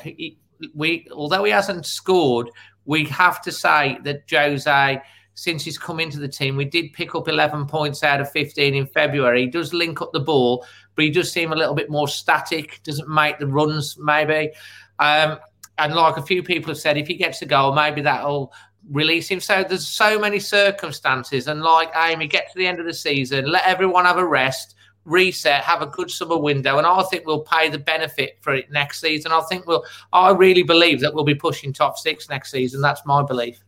he, we, although he hasn't scored, we have to say that Jose, since he's come into the team, we did pick up 11 points out of 15 in February. He does link up the ball, but he does seem a little bit more static. Doesn't make the runs maybe. Um, and like a few people have said, if he gets a goal, maybe that'll release him. So there's so many circumstances. And like Amy, get to the end of the season, let everyone have a rest, reset, have a good summer window. And I think we'll pay the benefit for it next season. I think we'll, I really believe that we'll be pushing top six next season. That's my belief.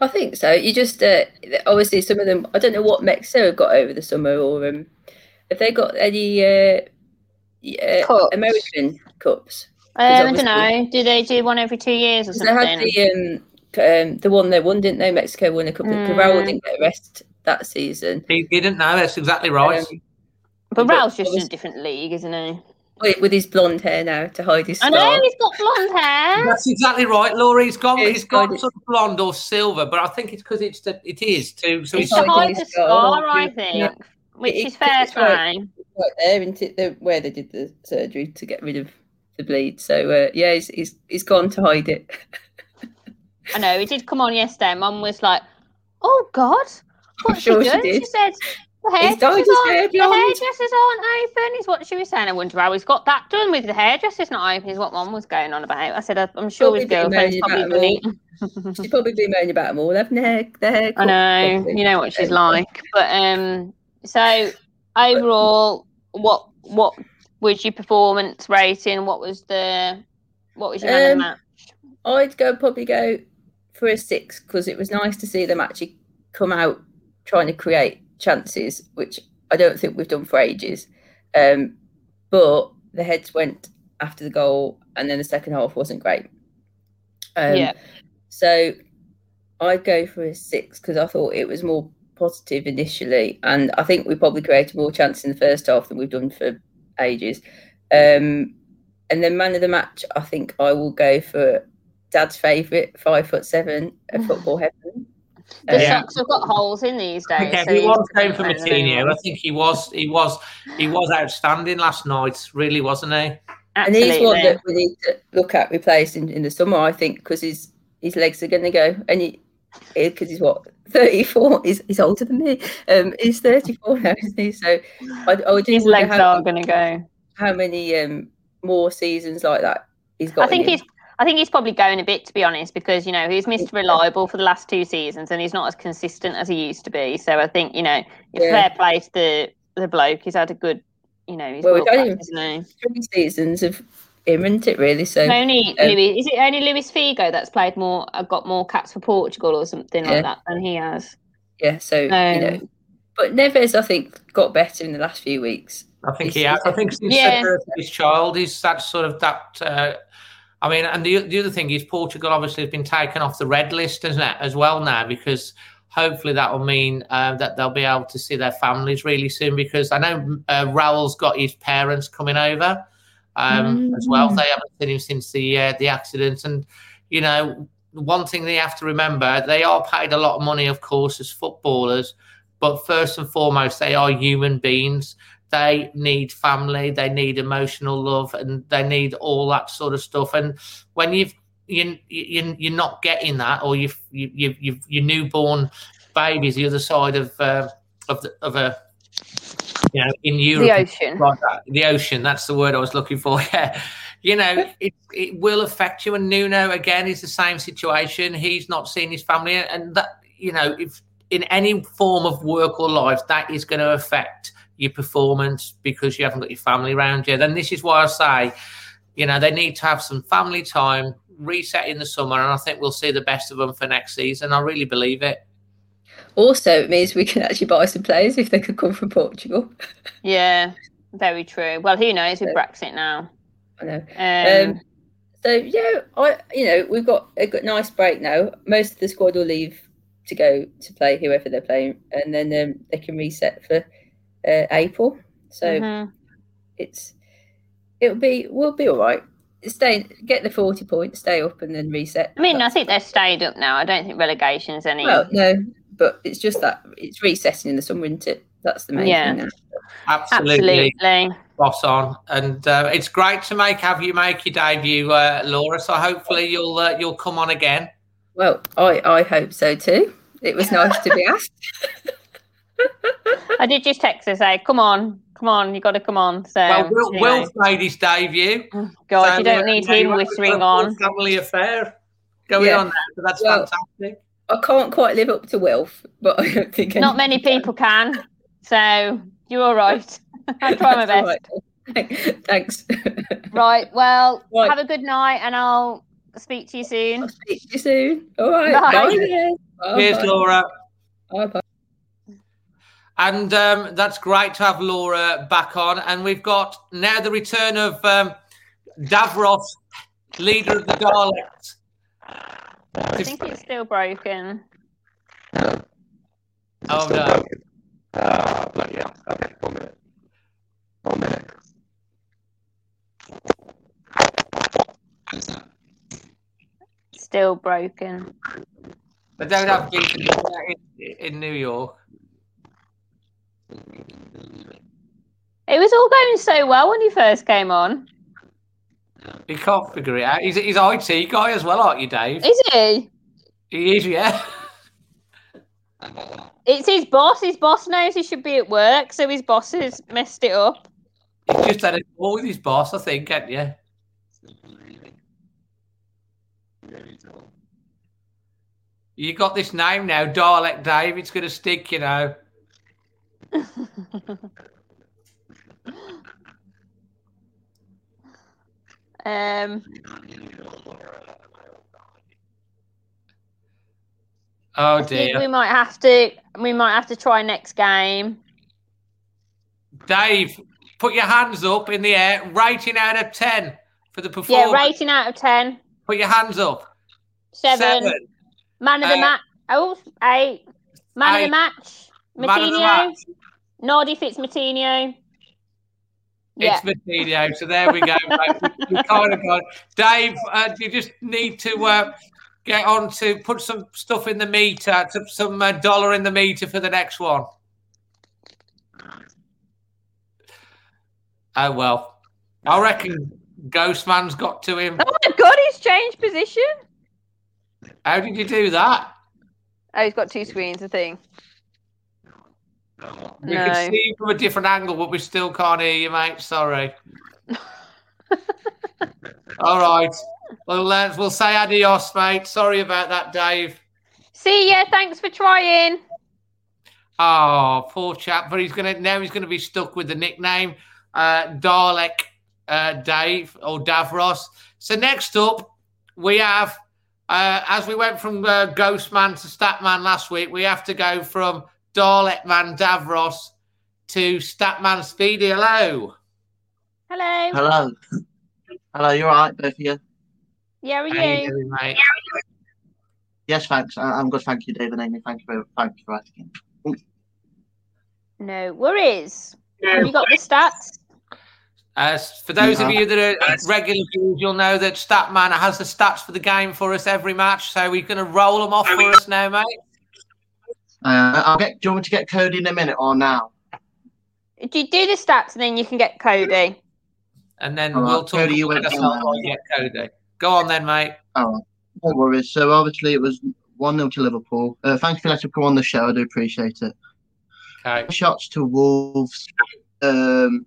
I think so. You just, uh, obviously, some of them, I don't know what Mexico got over the summer or um, have they got any uh, uh, American cups? Um, I don't know. Do they do one every two years or something? They had the um, um, the one they won, didn't they? Mexico won a couple. Mm. Raul didn't get a rest that season. He didn't know. That's exactly right. Um, but, but Raul's just in a different league, isn't he? With his blonde hair now to hide his. Scar. I know he's got blonde hair. That's exactly right, Laurie. He's got he's got sort of blonde or silver, but I think it's because it's the, it is too. So it's to hide the scar, I think, yeah. Which it, is fair time. right, there, isn't it? The, where they did the surgery to get rid of the bleed. So uh, yeah, he's, he's he's gone to hide it. I know he did come on yesterday. Mum was like, "Oh God, what's sure she doing?" She, she said, "The hairdressers, aren't, the hairdressers aren't open." Is what she was saying. I wonder how he's got that done with the hairdressers not open. Is what Mum was going on about. I said, "I'm sure probably his girlfriend's probably She's probably been moaning about them all, haven't they? The hair. I know. You know what she's like. But um, so overall, what what was your performance rating? What was the what was your um, match? I'd go probably go for a six because it was nice to see them actually come out trying to create chances, which I don't think we've done for ages. Um, but the heads went after the goal, and then the second half wasn't great. Um, yeah. So I'd go for a six because I thought it was more positive initially, and I think we probably created more chances in the first half than we've done for ages. Um, and then man of the match, I think I will go for Dad's favourite, five foot seven, a football heaven. The Uh, socks have got holes in these days. Yeah, so he was going for Moutinho. I think he was, he was, he was outstanding last night. Really, wasn't he? And he's one that we need to look at replacing in the summer, I think, because his his legs are going to go. And he, because he's what, 34? He's, he's older than me. Um, He's 34 now, isn't he? So I, I do His legs how, are going to go. how many um, more seasons like that he's got. I think he's. I think he's probably going a bit, to be honest, because you know he's Mr. Reliable for the last two seasons, and he's not as consistent as he used to be. So I think you know, if Yeah. fair play to the the bloke, he's had a good, you know, he's Well, we've isn't three seasons of him, isn't it, really? So Only um, Louis, is it only Luis Figo that's played more, uh, got more caps for Portugal or something Yeah. like that than he has? yeah, so, you Um, know. But Neves, I think, got better in the last few weeks. I think he has. I think since Yeah. of his child, he's that sort of that. Uh, I mean, and the the other thing is Portugal obviously has been taken off the red list, isn't it, as well now? Because hopefully that will mean uh, that they'll be able to see their families really soon. Because I know uh, Raul's got his parents coming over um, as well. Mm. They haven't seen him since the uh, the accident, and you know, one thing they have to remember: they are paid a lot of money, of course, as footballers. But first and foremost, they are human beings they need family they need emotional love and they need all that sort of stuff and when you've you, you you're not getting that or you've you, you, you've your newborn baby's the other side of uh, of the, of a you know in Europe The ocean. Like the ocean. That's the word I was looking for. Yeah. You know, it, it will affect you. And Nuno, again, is the same situation. He's not seeing his family. And that, you know, if in any form of work or life, that is going to affect your performance because you haven't got your family around you. Then this is why I say, you know, they need to have some family time, reset in the summer. And I think we'll see the best of them for next season. I really believe it. Also, it means we can actually buy some players if they could come from Portugal. Yeah, very true. Well, who knows with Brexit now? I know. Um, Um, so yeah, I you know we've got a good nice break now. Most of the squad will leave to go to play whoever they're playing, and then um, they can reset for uh, April. So mhm. it's it'll be we'll be all right. Stay get the forty points, stay up, and then reset. I mean, I think they've stayed up now. I don't think relegation's any. well, no, but it's just that it's resetting in the summer, isn't it? That's the main Yeah. thing. Now. Absolutely. Absolutely. spot on, and uh, it's great to make have you make your debut, uh, Laura. So hopefully you'll uh, you'll come on again. Well, I I hope so too. It was nice to be asked. I did just text her say, "Come on, come on, you got to come on." So, well, Will, you Will know. made his debut. God, So, you don't uh, need now him have whispering a on. Family affair going Yeah. on now, so that's Well, fantastic. I can't quite live up to Wilf, but I don't think Not many people can. So you're all right. I try my best. right. Thanks. Right. Well, Right. have a good night, and I'll speak to you soon. I'll speak to you soon. All right. Bye. Bye. Bye. Cheers, bye. Laura. Bye. Bye. And um, that's great to have Laura back on. And we've got now the return of um, Davros, leader of the Daleks. I think it's still broken. Oh no. Ah, bloody hell. Okay, one minute. One minute. How's that? Still broken. They don't have decent in, in New York. It was all going so well when you first came on. He can't figure it out. He's, he's an IT guy as well, aren't you, Dave? Is he? He is, yeah. How about that? It's his boss. His boss knows he should be at work, so his boss has messed it up. He's just had a call with his boss, I think, haven't you? You got this name now, Dalek Dave. It's going to stick, you know. Um, Oh think we might have to. We might have to try next game. Dave, put your hands up in the air. Rating out of ten for the performance. Yeah, rating out of ten. Put your hands up. Seven. Man of the match. Oh, eight. Man of eight. the match. Of the Moutinho. match. Noddy fits Moutinho. Yeah. It's Moutinho. So there we go. we, kind of got Dave. Uh, you just need to uh, get on to put some stuff in the meter, some uh, dollar in the meter for the next one. Oh well, I reckon Ghostman's got to him. Oh my god, he's changed position. How did you do that? Oh, he's got two screens, I We No. can see you from a different angle, but we still can't hear you, mate. Sorry. All right. Well, uh, we'll say adios, mate. Sorry about that, Dave. See ya. Thanks for trying. Oh, poor chap. But he's gonna now he's gonna be stuck with the nickname uh, Dalek uh, Dave or Davros. So next up, we have uh, as we went from uh, Ghostman to Statman last week, we have to go from Dalek Man Davros to Statman Speedy. Hello. Hello. Hello. Hello, you're alright, both of you? Yeah, how are How you you? doing, mate? Yes, thanks. I- I'm good, thank you, David and Amy. Thank you very thank you for asking. No worries. Have you got the stats? Uh, for those of you that are regular viewers, you'll know that Statman has the stats for the game for us every match. So we're going to roll them off for us now, mate. Uh, I'll get. Do you want me to get Cody in a minute or now? Do you do the stats and then you can get Cody? And then All right, we'll talk Cody, you about went the down while you get Cody. Go on then, mate. Oh, no worries. So obviously it was one 0 to Liverpool. Uh, thanks for letting me come on the show. I do appreciate it. Okay. Shots to Wolves. Um,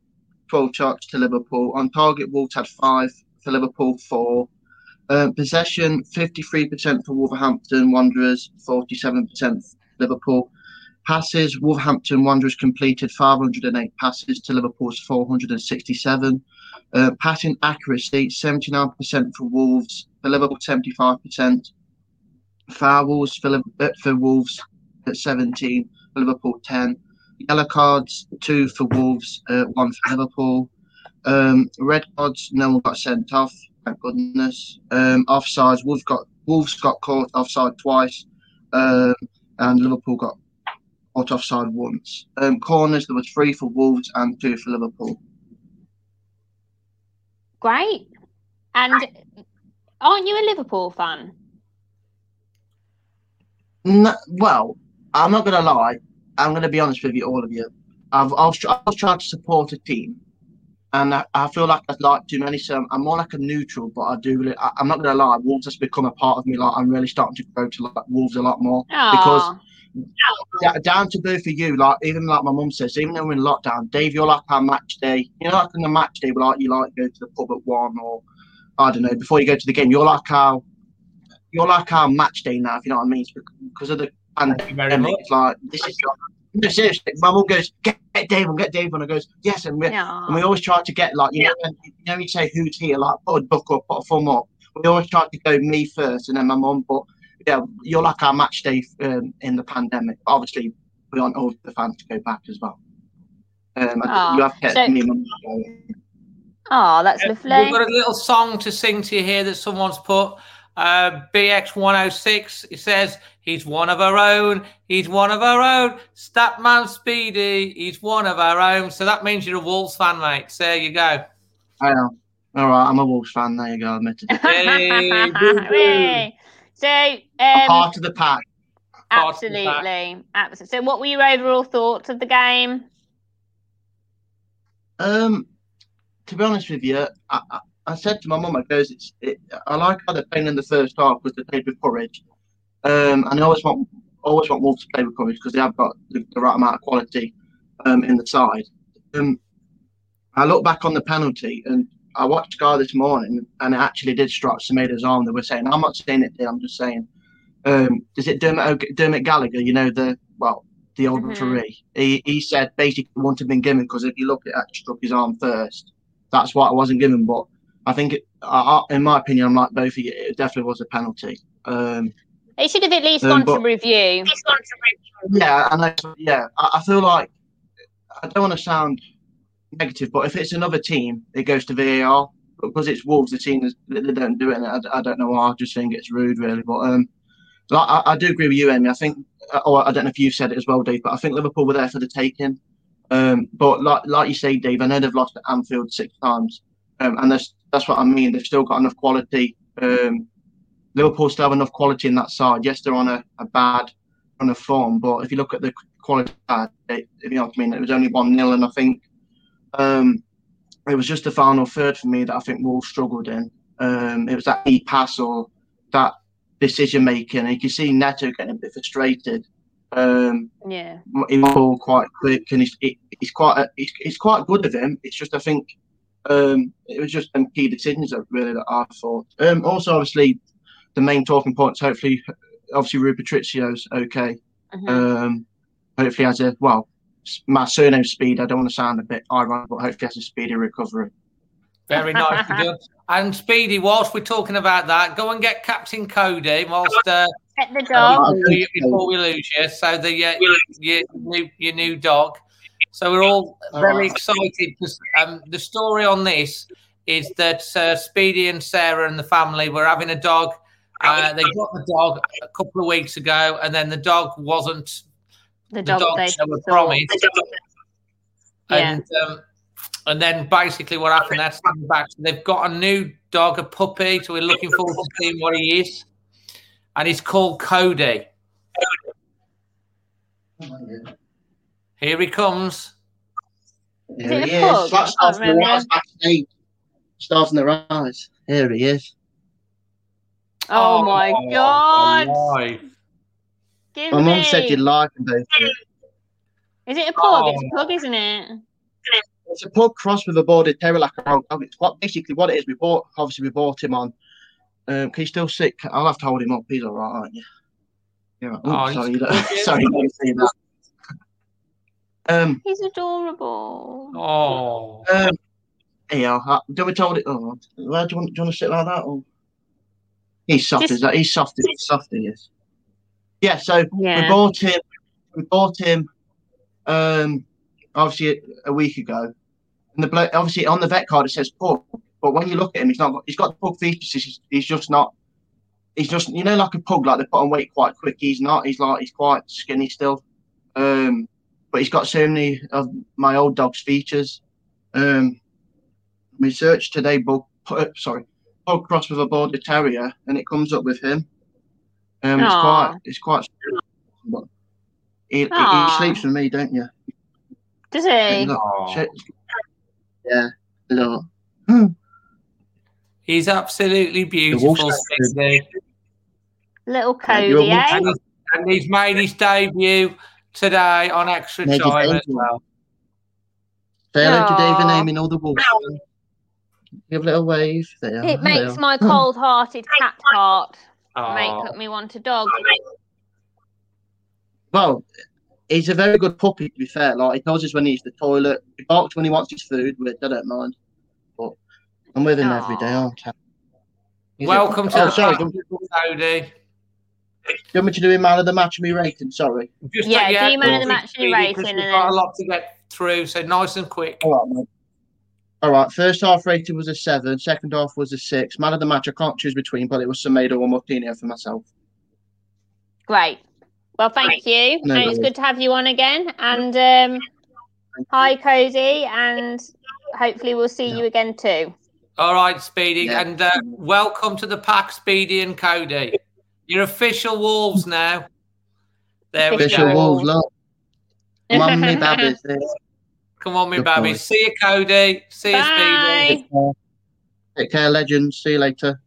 twelve shots to Liverpool. On target, Wolves had five for Liverpool, four. Um, possession, fifty-three percent for Wolverhampton Wanderers, forty-seven percent Liverpool. Passes, Wolverhampton Wanderers completed 508 passes to Liverpool's 467. Uh, passing accuracy, 79% for Wolves, for Liverpool 75%. Fouls for, uh, for Wolves at 17, for Liverpool 10. Yellow cards, two for Wolves, uh, one for Liverpool. Um, red cards, no one got sent off, thank goodness. Um, offsides, Wolves got Wolves got caught offside twice, um, and Liverpool got caught offside once. Um, corners, there was three for Wolves and two for Liverpool. Great. And aren't you a Liverpool fan? No, well, I'm not going to lie. I'm going to be honest with you, all of you. I've, I've, I've tried to support a team, and I, I feel like I'd like too many. So I'm more like a neutral, but I do really. I, I'm not going to lie. Wolves has become a part of me. Like I'm really starting to grow to like Wolves a lot more because Aw. da- down to both of you, like even like my mum says, even though we're in lockdown, Dave, you're like our match day. You know, like on the match day, we like you like go to the pub at one or I don't know before you go to the game. You're like our you're like our match day now, if you know what I mean, because of the pandemic. It's like this is no, seriously. My mum goes, get, get Dave on, get Dave on. I goes, yes, and we and we always try to get like you know, when, you know, you say who's here, like put a book up, put a thumb up. We always try to go me first and then my mum, but yeah, you're like our match day um, in the pandemic. Obviously, we want all the fans to go back as well. Um, I- you have kept so- me and mum going. Oh, that's We've got a little song to sing to you here that someone's put. Uh, BX106, it says, he's one of our own, he's one of our own, Statman Speedy, he's one of our own. So that means you're a Wolves fan, mate. So there you go. I am. All right, I'm a Wolves fan. There you go. Admitted it. Hey, so, I'm um, part of the pack. part of the pack. absolutely, absolutely. So, what were your overall thoughts of the game? Um, to be honest with you, I, I, I said to my mum, I goes, it's, it, I like how they're playing in the first half because they played with courage. Um, and I always want, always want Wolves to play with courage because they have got the, the right amount of quality um, in the side. Um, I look back on the penalty and I watched Sky this morning and it actually did strike Semedo's arm. They were saying, I'm not saying it did, I'm just saying, um, is it Dermot, Dermot Gallagher? You know, the, well, the old Mhm. referee. He, he said basically it wouldn't have been given because if you look at it, it struck his arm first. That's why it wasn't given. But I think, it, I, I, in my opinion, I'm like both of you, it definitely was a penalty. Um, It should have at least Um, gone to review. yeah, and I, yeah, I, I feel like I don't want to sound negative, but if it's another team, it goes to VAR because it's Wolves. The team is, they don't do it. And I, I don't know why. I just think it's rude, really. But um, like, I, I do agree with you, Amy. I think oh, I don't know if you said it as well, Dave, but I think Liverpool were there for the taking. Um, but like like you say, Dave, I know they've lost at Anfield six times, um, and that's that's what I mean. They've still got enough quality. Um, Liverpool still have enough quality in that side. Yes, they're on a, a bad run of form, but if you look at the quality, it, you know what I mean. It was only one 0 and I think um, it was just the final third for me that I think Wolves struggled in. Um, it was that e pass or that decision making. And you can see Neto getting a bit frustrated. Um, Yeah. he's all quite quick and he's he, he's quite a, he's, he's quite good of him. It's just I think um, it was just some key decisions that really that I thought. Um, also, obviously, the main talking points. Hopefully, obviously, Rui Patricio's okay. Mhm. Um, hopefully, has a well. My surname Speed. I don't want to sound a bit ironic, but hopefully, has a speedy recovery. Very nice done. And Speedy, whilst we're talking about that, go and get Captain Cody whilst uh, Pet the dog. before, we, before we lose you. So the uh, your, new, your new dog. So we're all very excited because um, the story on this is that uh, Speedy and Sarah and the family were having a dog. Uh, they got the dog a couple of weeks ago, and then the dog wasn't The the dog dog they they were thought. promised. Yeah. And um, and then basically what happened, that's coming back. So they've got a new dog, a puppy. So we're looking forward to seeing what he is. And he's called Cody. Here he comes. Is Here he is. Flat I stars can't in their remember. eyes backstage. Stars in their eyes. Here he is. Oh, my god! alive. Give My me. mum said you'd like him, Dave. Is it a pug? Oh. It's a pug, isn't it? It's a pug cross with a border terrier, like a rogue dog. It's what basically what it is. We bought, obviously, we bought him on. Um, 'cause he's still sick. I'll have to hold him up. He's all right, aren't you? Yeah. Oh, Oh, he's sorry, you don't, sorry, you don't see that. Um, He's adorable. Oh. um, yeah. uh, Do we told it? Oh, where do you want? Do you want to sit like that? Or he's soft Just- as that. He's soft. He's soft. He is. Yeah. So we bought him. We bought him. Um, obviously a, a week ago, and the bloke obviously on the vet card it says pug, but when you look at him, he's not. He's got the pug features. He's, he's just not. He's just you know like a pug, like they put on weight quite quick. He's not. He's like he's quite skinny still. Um, but he's got so many of my old dog's features. Um, we searched today, bug. Sorry, pug cross with a border terrier, and it comes up with him. Um, it's quite. It's quite. But he, he, he sleeps with me, don't you? Does he? Look, Aw. shit. Yeah, look. He's absolutely beautiful, Wolf's Little Yeah, Cody, eh? And he's, and he's made his debut today on extra Made time as well. Say hello to David Aw. naming all the wolves. Give a little wave. There. It makes my cold-hearted cat heart Aw. make me want a dog. Well, he's a very good puppy, to be fair. Like, he knows us when he needs the toilet. He barks when he wants his food, which I don't mind. But I'm with him every day, aren't I? He's a- Welcome to oh, the sorry. party, Do you want me to do him out of the match and me rating? Sorry. Just Yeah, like, do man of the match and Speedy, rating 'cause and We've got a lot to get through, so nice and quick. All right, mate. All right. First half rating was a seven. Second half was a six. Man of the match, I can't choose between, but it was Semedo or Martinez for myself. Great. Well, thank you. No and it's good to have you on again. And um, hi, Cody. And hopefully we'll see you again too. All right, Speedy, Yeah. and uh, welcome to the pack, Speedy and Cody. You're official wolves now. There we Official. Wolves, look. Mummy babbies. There. Come on, me Good boy. baby. See you, Cody. See you, Speedy. Bye. Take care, legends. See you later.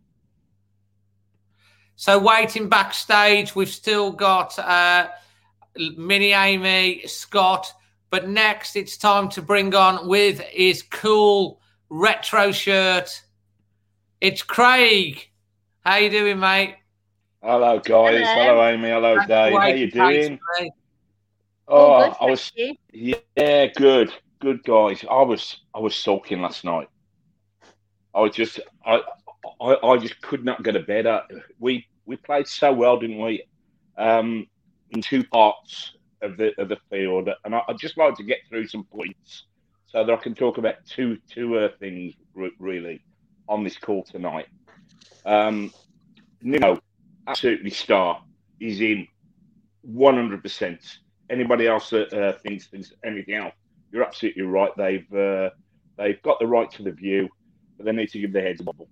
So waiting backstage, we've still got uh, Mini Amy, Scott, but next it's time to bring on with his cool retro shirt. It's Craig. How you doing, mate? Hello, guys. Hello. Hello, Amy. Hello, Dave. How you doing? Oh, good, I was. thank you. Yeah, good, good, guys. I was, I was sulking last night. I was just, I, I, I just could not get a bed. We, we played so well, didn't we? Um, in two parts of the of the field, and I, I'd just like to get through some points so that I can talk about two two uh, things re- really on this call tonight. Um, Nuno, absolutely star. He's in. one hundred percent. Anybody else that uh, thinks, thinks anything else, you're absolutely right. They've uh, they've got the right to the view, but they need to give their heads a bubble.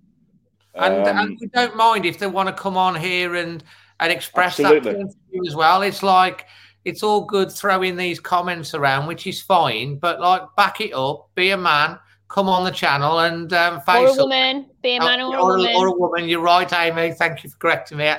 And, Um, and we don't mind if they want to come on here and and express Absolutely. that view as well. It's like it's all good throwing these comments around, which is fine, but like back it up, be a man, come on the channel and um, Or a up. woman, be a man or a woman. or a woman. You're right, Amy. Thank you for correcting me.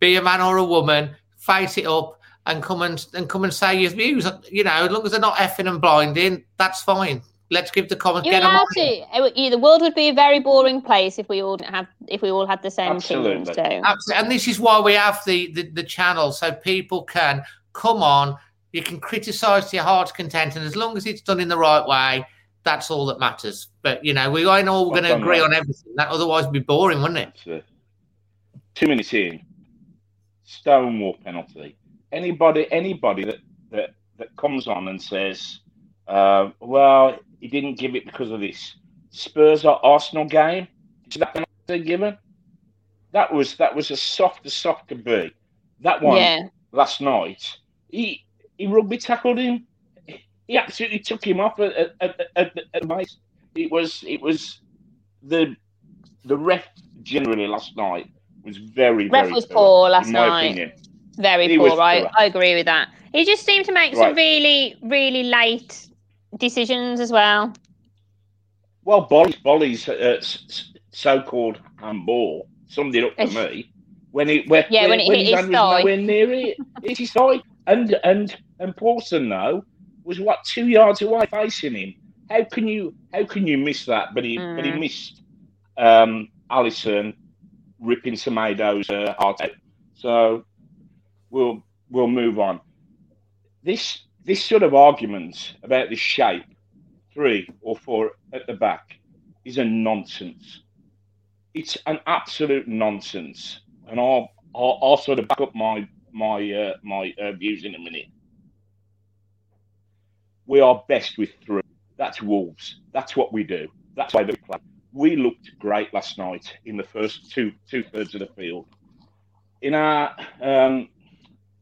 Be a man or a woman, face it up, and come and and come and say your views. You know, as long as they're not effing and blinding, that's fine. Let's give the comments. You're Get 'em allowed on. to. It would- The world would be a very boring place if we all have if we all had the same opinions. So Absolutely. And this is why we have the, the, the channel so people can come on. You can criticize to your heart's content, and as long as it's done in the right way, that's all that matters. But you know, we ain't all going to agree mate. on everything. That otherwise would be boring, wouldn't it? That's it. Two minutes in, Stonewall penalty. Anybody, anybody that that that comes on and says, uh, "Well, he didn't give it because of this." Spurs or Arsenal game, is that given? That was that was as soft as soft could be. That one Yeah. last night, he he rugby tackled him. He absolutely took him off at at, at, at, at base. It was it was the the ref generally last night was very Ref very was poor, last night. opinion. Very He poor. I. I agree with that. He just seemed to make Right. some really really late decisions as well. Well, Bolly's, Bolly's uh, so-called handball summed it up for me when it when, Yeah, when it hit his thigh. nowhere near it. It's his thigh, and and and Pawson though was what two yards away facing him. How can you how can you miss that? But he but he Mm. missed um, Alisson ripping Semedo's uh, heart out. So we'll we'll move on. This this sort of argument about the shape, three or four at the back, is a nonsense. It's an absolute nonsense, and I'll I'll, I'll sort of back up my my uh, my uh, views in a minute. We are best with three. That's Wolves. That's what we do. That's why we play. We looked great last night in the first two two thirds of the field. In our um,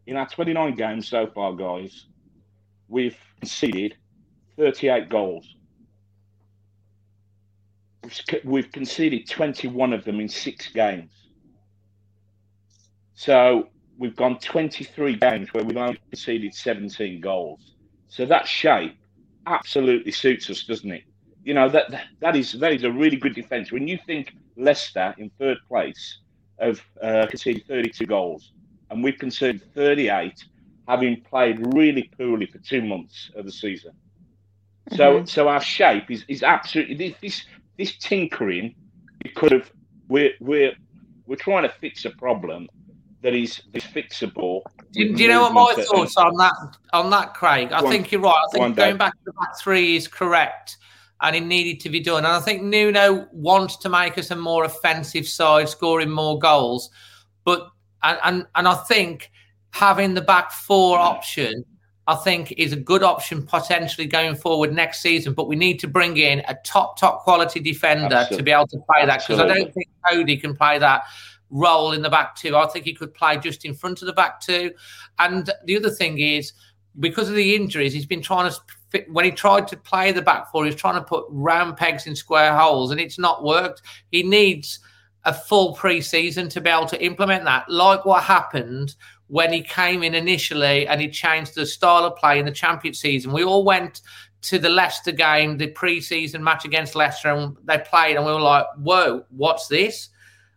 in our 29 games so far, guys, we've conceded 38 goals. We've conceded 21 of them in six games. So we've gone 23 games where we've only conceded 17 goals. So that shape absolutely suits us, doesn't it? You know that that is that is a really good defence. When you think Leicester in third place have uh, conceded 32 goals, and we've conceded 38, having played really poorly for two months of the season. So, Mhm. so our shape is, is absolutely this, this this tinkering because of we're we're we're trying to fix a problem that is, is fixable. Do, do you know what my thoughts on that on that, Craig? I Go on. think you're right. I think going Dave. back to the back three is correct, and it needed to be done. And I think Nuno wants to make us a more offensive side, scoring more goals. But and and, and I think having the back four option, I think, is a good option potentially going forward next season. But we need to bring in a top top quality defender to be able to play that because I don't think Cody can play that role in the back two. I think he could play just in front of the back two. And the other thing is, because of the injuries, he's been trying to fit, when he tried to play the back four, he was trying to put round pegs in square holes, and it's not worked. He needs a full pre-season to be able to implement that, like what happened when he came in initially and he changed the style of play in the champion season. We all went to the Leicester game, the pre-season match against Leicester, and they played, and we were like, "Whoa, what's this?"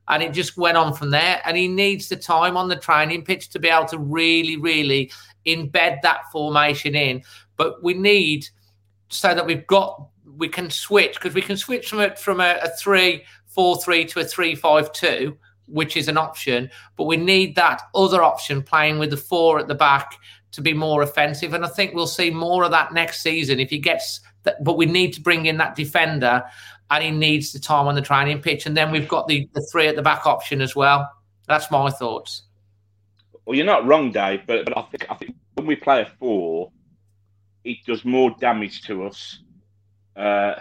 and it just went on from there. And he needs the time on the training pitch to be able to really, really embed that formation in. But we need so that we've got we can switch because we can switch from a from a, a three four three to a three five two, which is an option. But we need that other option playing with the four at the back to be more offensive. And I think we'll see more of that next season if he gets that. But we need to bring in that defender and he needs the time on the training pitch. And then we've got the, the three at the back option as well. That's my thoughts. Well, you're not wrong, Dave, but, but I think I think when we play a four, it does more damage to us uh,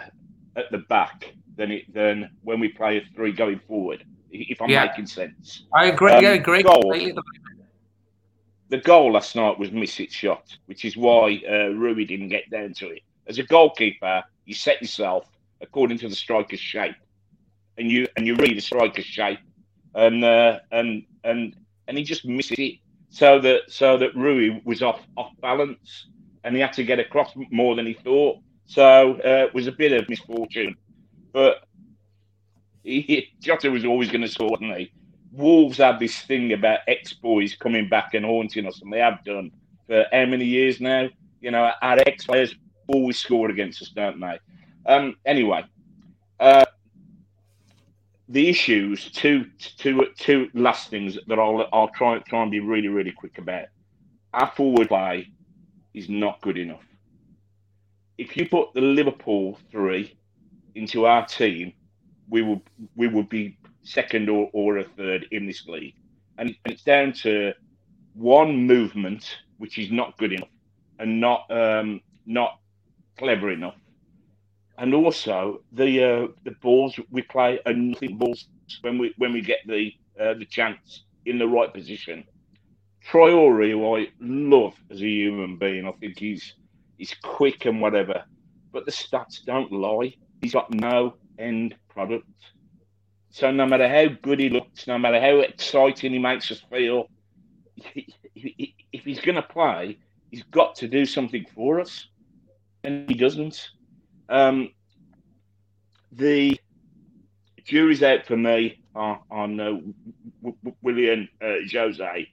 at the back than it than when we play a three going forward. If I'm Yeah. making sense. I agree. Um, I agree. goal. the goal last night was miss it shot, which is why uh, Rui didn't get down to it. As a goalkeeper, you set yourself according to the striker's shape, and you and you read the striker's shape, and uh, and and and he just missed it, so that so that Rui was off off balance, and he had to get across more than he thought. So uh, it was a bit of misfortune, but he, Jota was always going to score, wasn't he? Wolves have this thing about ex boys coming back and haunting us, and they have done for how many years now? You know, our ex players always score against us, don't they? Um, anyway, uh, the issues, two, two, two last things that I'll, I'll try, try and be really, really quick about. Our forward play is not good enough. If you put the Liverpool three into our team, we will we would be second or, or a third in this league. And it's down to one movement which is not good enough and not um, not clever enough. And also the uh, the balls we play are nothing balls when we when we get the uh, the chance in the right position. Traore, who I love as a human being, I think he's he's quick and whatever, but the stats don't lie. He's got no end product. So no matter how good he looks, no matter how exciting he makes us feel, if he's going to play, he's got to do something for us, and he doesn't. Um, the jury's out for me on, uh, William uh, Jose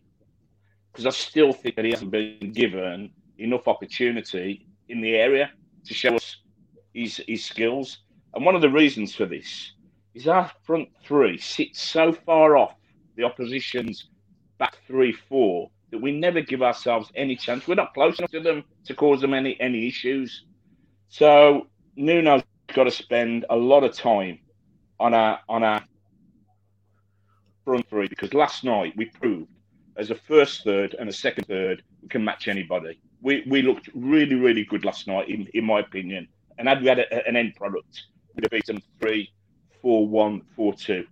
because I still think that he hasn't been given enough opportunity in the area to show us his, his skills. And one of the reasons for this is our front three sits so far off the opposition's back three, four that we never give ourselves any chance. We're not close enough to them to cause them any any issues. So Nuno's got to spend a lot of time on our on our front three because last night we proved as a first third and a second third we can match anybody. We we looked really really good last night in in my opinion. And had we had a, an end product, we'd have beaten three four one four two.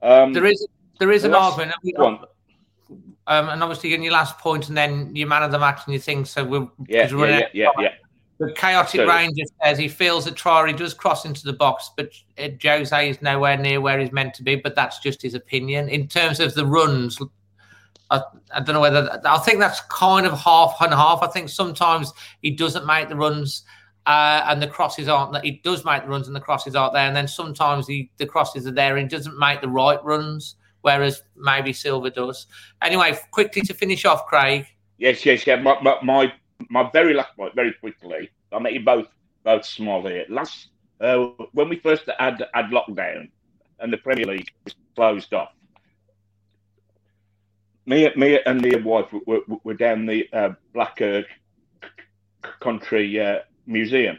Um, there is there is an argument. One. Um, and obviously, in your last point, and then your man of the match, and you think so. We're, yeah, yeah, yeah, yeah, yeah. The chaotic so, Ranger says he feels that Traore does cross into the box, but Jose is nowhere near where he's meant to be. But that's just his opinion. In terms of the runs, I, I don't know whether I think that's kind of half and half. I think sometimes he doesn't make the runs uh, and the crosses aren't that he does make the runs and the crosses aren't there. And then sometimes he, the crosses are there and doesn't make the right runs whereas maybe Silva does. Anyway quickly to finish off Craig. Yes yes yeah. My my, my, my very last point very quickly I met you both both small here. Last uh, when we first had had lockdown and the Premier League was closed off me, me and the wife were, were, down the uh, Black Country uh, museum.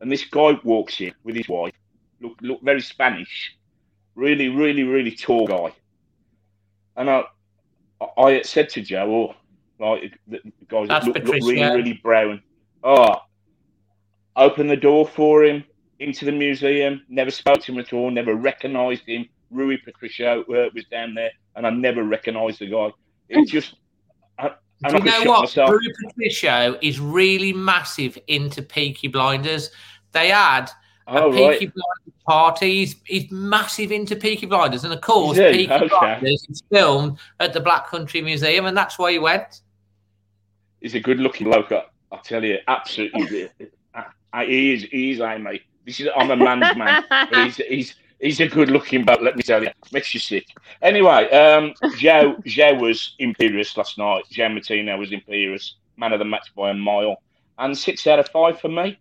And this guy walks in with his wife, look, look very Spanish, really, really, really tall guy. And I, I said to Joe, oh, like the guys look, look really, really brown. Oh, open the door for him into the museum. Never spoke to him at all. Never recognised him. Rui Patricio uh, was down there, and I never recognised the guy. It just and Do you know what? Myself. Rui Patricio is really massive into Peaky Blinders. They had a oh, Peaky. Blinders party. He's, he's, massive into Peaky Blinders. And of course, Peaky okay. Blinders is filmed at the Black Country Museum, and that's why he went. He's a good looking bloke, I tell you. Absolutely. he is, he is, I mate. This is, I'm a man's man. He's, he's, he's a good looking but let me tell you. Makes you sick. Anyway, um, Joe, Joe was imperious last night. Joe Martino was imperious. Man of the match by a mile. And six out of five for me.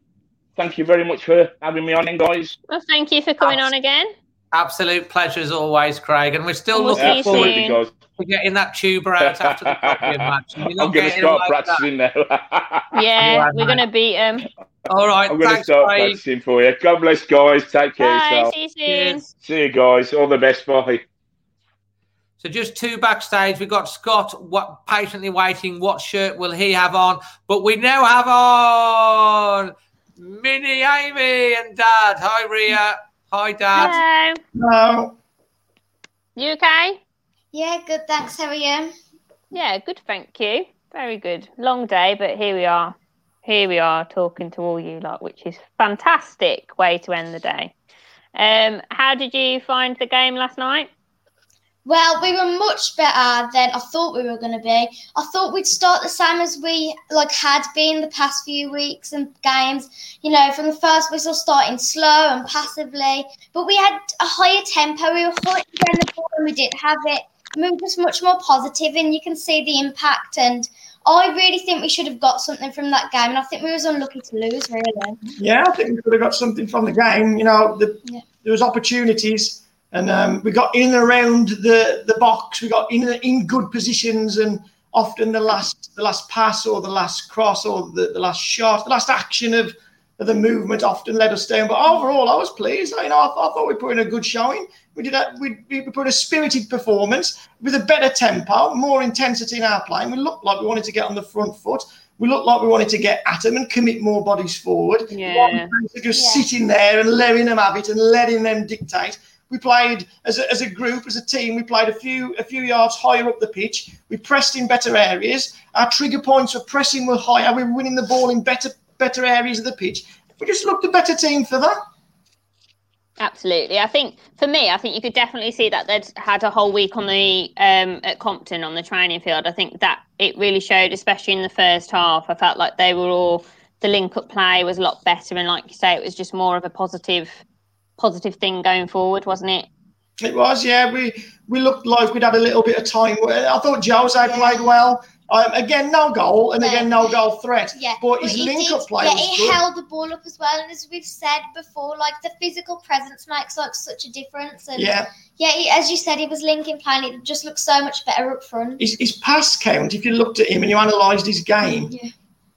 Thank you very much for having me on, guys. Well, thank you for coming Abs- on again. Absolute pleasure as always, Craig. And we're still we'll looking forward to getting that tuber out after the match. I'm going to start practicing now. yeah, we're going to beat him. All right. I'm going to start Craig. practicing for you. God bless, guys. Take care Bye, yourself. See you soon. See you guys. All the best. Bye. So just two backstage. We've got Scott what, patiently waiting. What shirt will he have on? But we now have on Mini Amy and Dad. Hi, Ria. Hi, Dad. Hello. Hello. You okay? Yeah, good. Thanks. How are you? Yeah, good. Thank you. Very good. Long day, but here we are. Here we are talking to all you lot, which is fantastic way to end the day. Um, how did you find the game last night? Well, we were much better than I thought we were going to be. I thought we'd start the same as we like had been the past few weeks and games. You know, from the first whistle, starting slow and passively, but we had a higher tempo. We were fighting around the ball and we didn't have it. We was much more positive, and you can see the impact. And I really think we should have got something from that game, and I think we was unlucky to lose. Really. Yeah, I think we could have got something from the game. You know, the, Yeah. there was opportunities, and um, we got in and around the, the box. We got in in good positions, and often the last the last pass or the last cross or the, the last shot, the last action of, of the movement often led us down. But overall, I was pleased. You know, I, I thought we put in a good showing. We did a, we, we put a spirited performance with a better tempo, more intensity in our playing. We looked like we wanted to get on the front foot. We looked like we wanted to get at them and commit more bodies forward. Yeah. So just sitting there and letting them have it and letting them dictate. We played as a, as a group, as a team. We played a few a few yards higher up the pitch. We pressed in better areas. Our trigger points for pressing were higher. We were winning the ball in better better areas of the pitch. We just looked a better team for that. Absolutely. I think for me, I think you could definitely see that they'd had a whole week on the um, at Compton on the training field. I think that it really showed, especially in the first half. I felt like they were all the link up play was a lot better, and like you say, it was just more of a positive, positive thing going forward, wasn't it? It was, yeah. We we looked like we'd had a little bit of time. I thought Jose played well. Um, again, no goal, and again, no goal threat. Yeah, but his link did- up play yeah, he good. held the ball up as well, and as we've said before, like the physical presence makes like such a difference. And Yeah. yeah, he, as you said, he was linking play, and it just looks so much better up front. his, his pass count, if you looked at him and you analysed his game,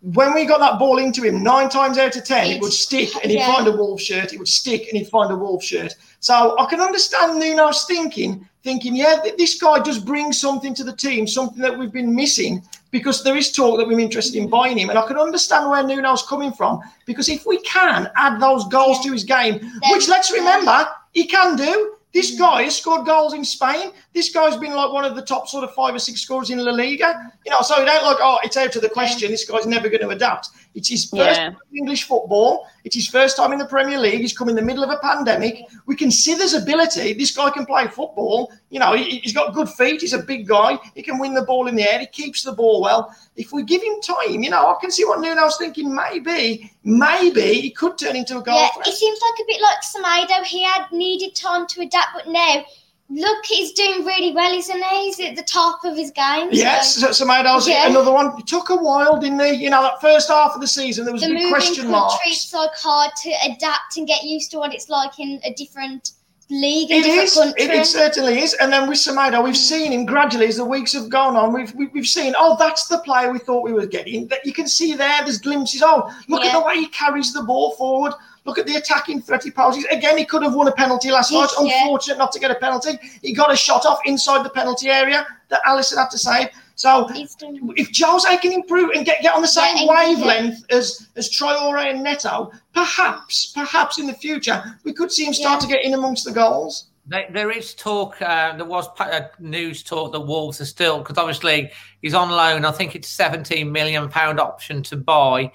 when we got that ball into him, nine times out of ten, it would stick and he'd yeah. find a wolf shirt, it would stick and he'd find a wolf shirt. So I can understand Nuno's thinking, thinking, yeah, this guy does bring something to the team, something that we've been missing, because there is talk that we're interested in buying him. And I can understand where Nuno's coming from, because if we can add those goals to his game, which let's remember, he can do. This mm. guy has scored goals in Spain. This guy's been like one of the top sort of five or six scorers in La Liga. You know, so don't like, oh, it's out of the question. This guy's never going to adapt. It's his first Yeah. English football. It's his first time in the Premier League. He's come in the middle of a pandemic. We can see there's ability. This guy can play football. You know, he, he's got good feet. He's a big guy. He can win the ball in the air. He keeps the ball well. If we give him time, you know, I can see what Nuno's thinking. Maybe, maybe he could turn into a goal Yeah, threat. it seems like a bit like Semedo. He had needed time to adapt, but now look, he's doing really well, isn't he? He's at the top of his game. Yes, so- so, Semedo's Yeah. another one. It took a while, didn't he? You know, that first half of the season, there was the big question marks. it's like hard to adapt and get used to what it's like in a different league, It a different country. It, it certainly is. And then with Samado, we've seen him gradually as the weeks have gone on. We've, we've we've seen, oh, that's the player we thought we were getting. That you can see there. There's glimpses. Oh, look at the way he carries the ball forward. Look at the attacking threat he poses. Again, he could have won a penalty last night. Yeah. Unfortunate not to get a penalty. He got a shot off inside the penalty area that Alisson had to save. So if Jose can improve and get, get on the same Yeah, and- wavelength as as Traore and Neto, perhaps, perhaps in the future we could see him start to get in amongst the goals. There, there is talk. Uh, there was uh, news talk that Wolves are still because obviously he's on loan. I think it's seventeen million pound option to buy.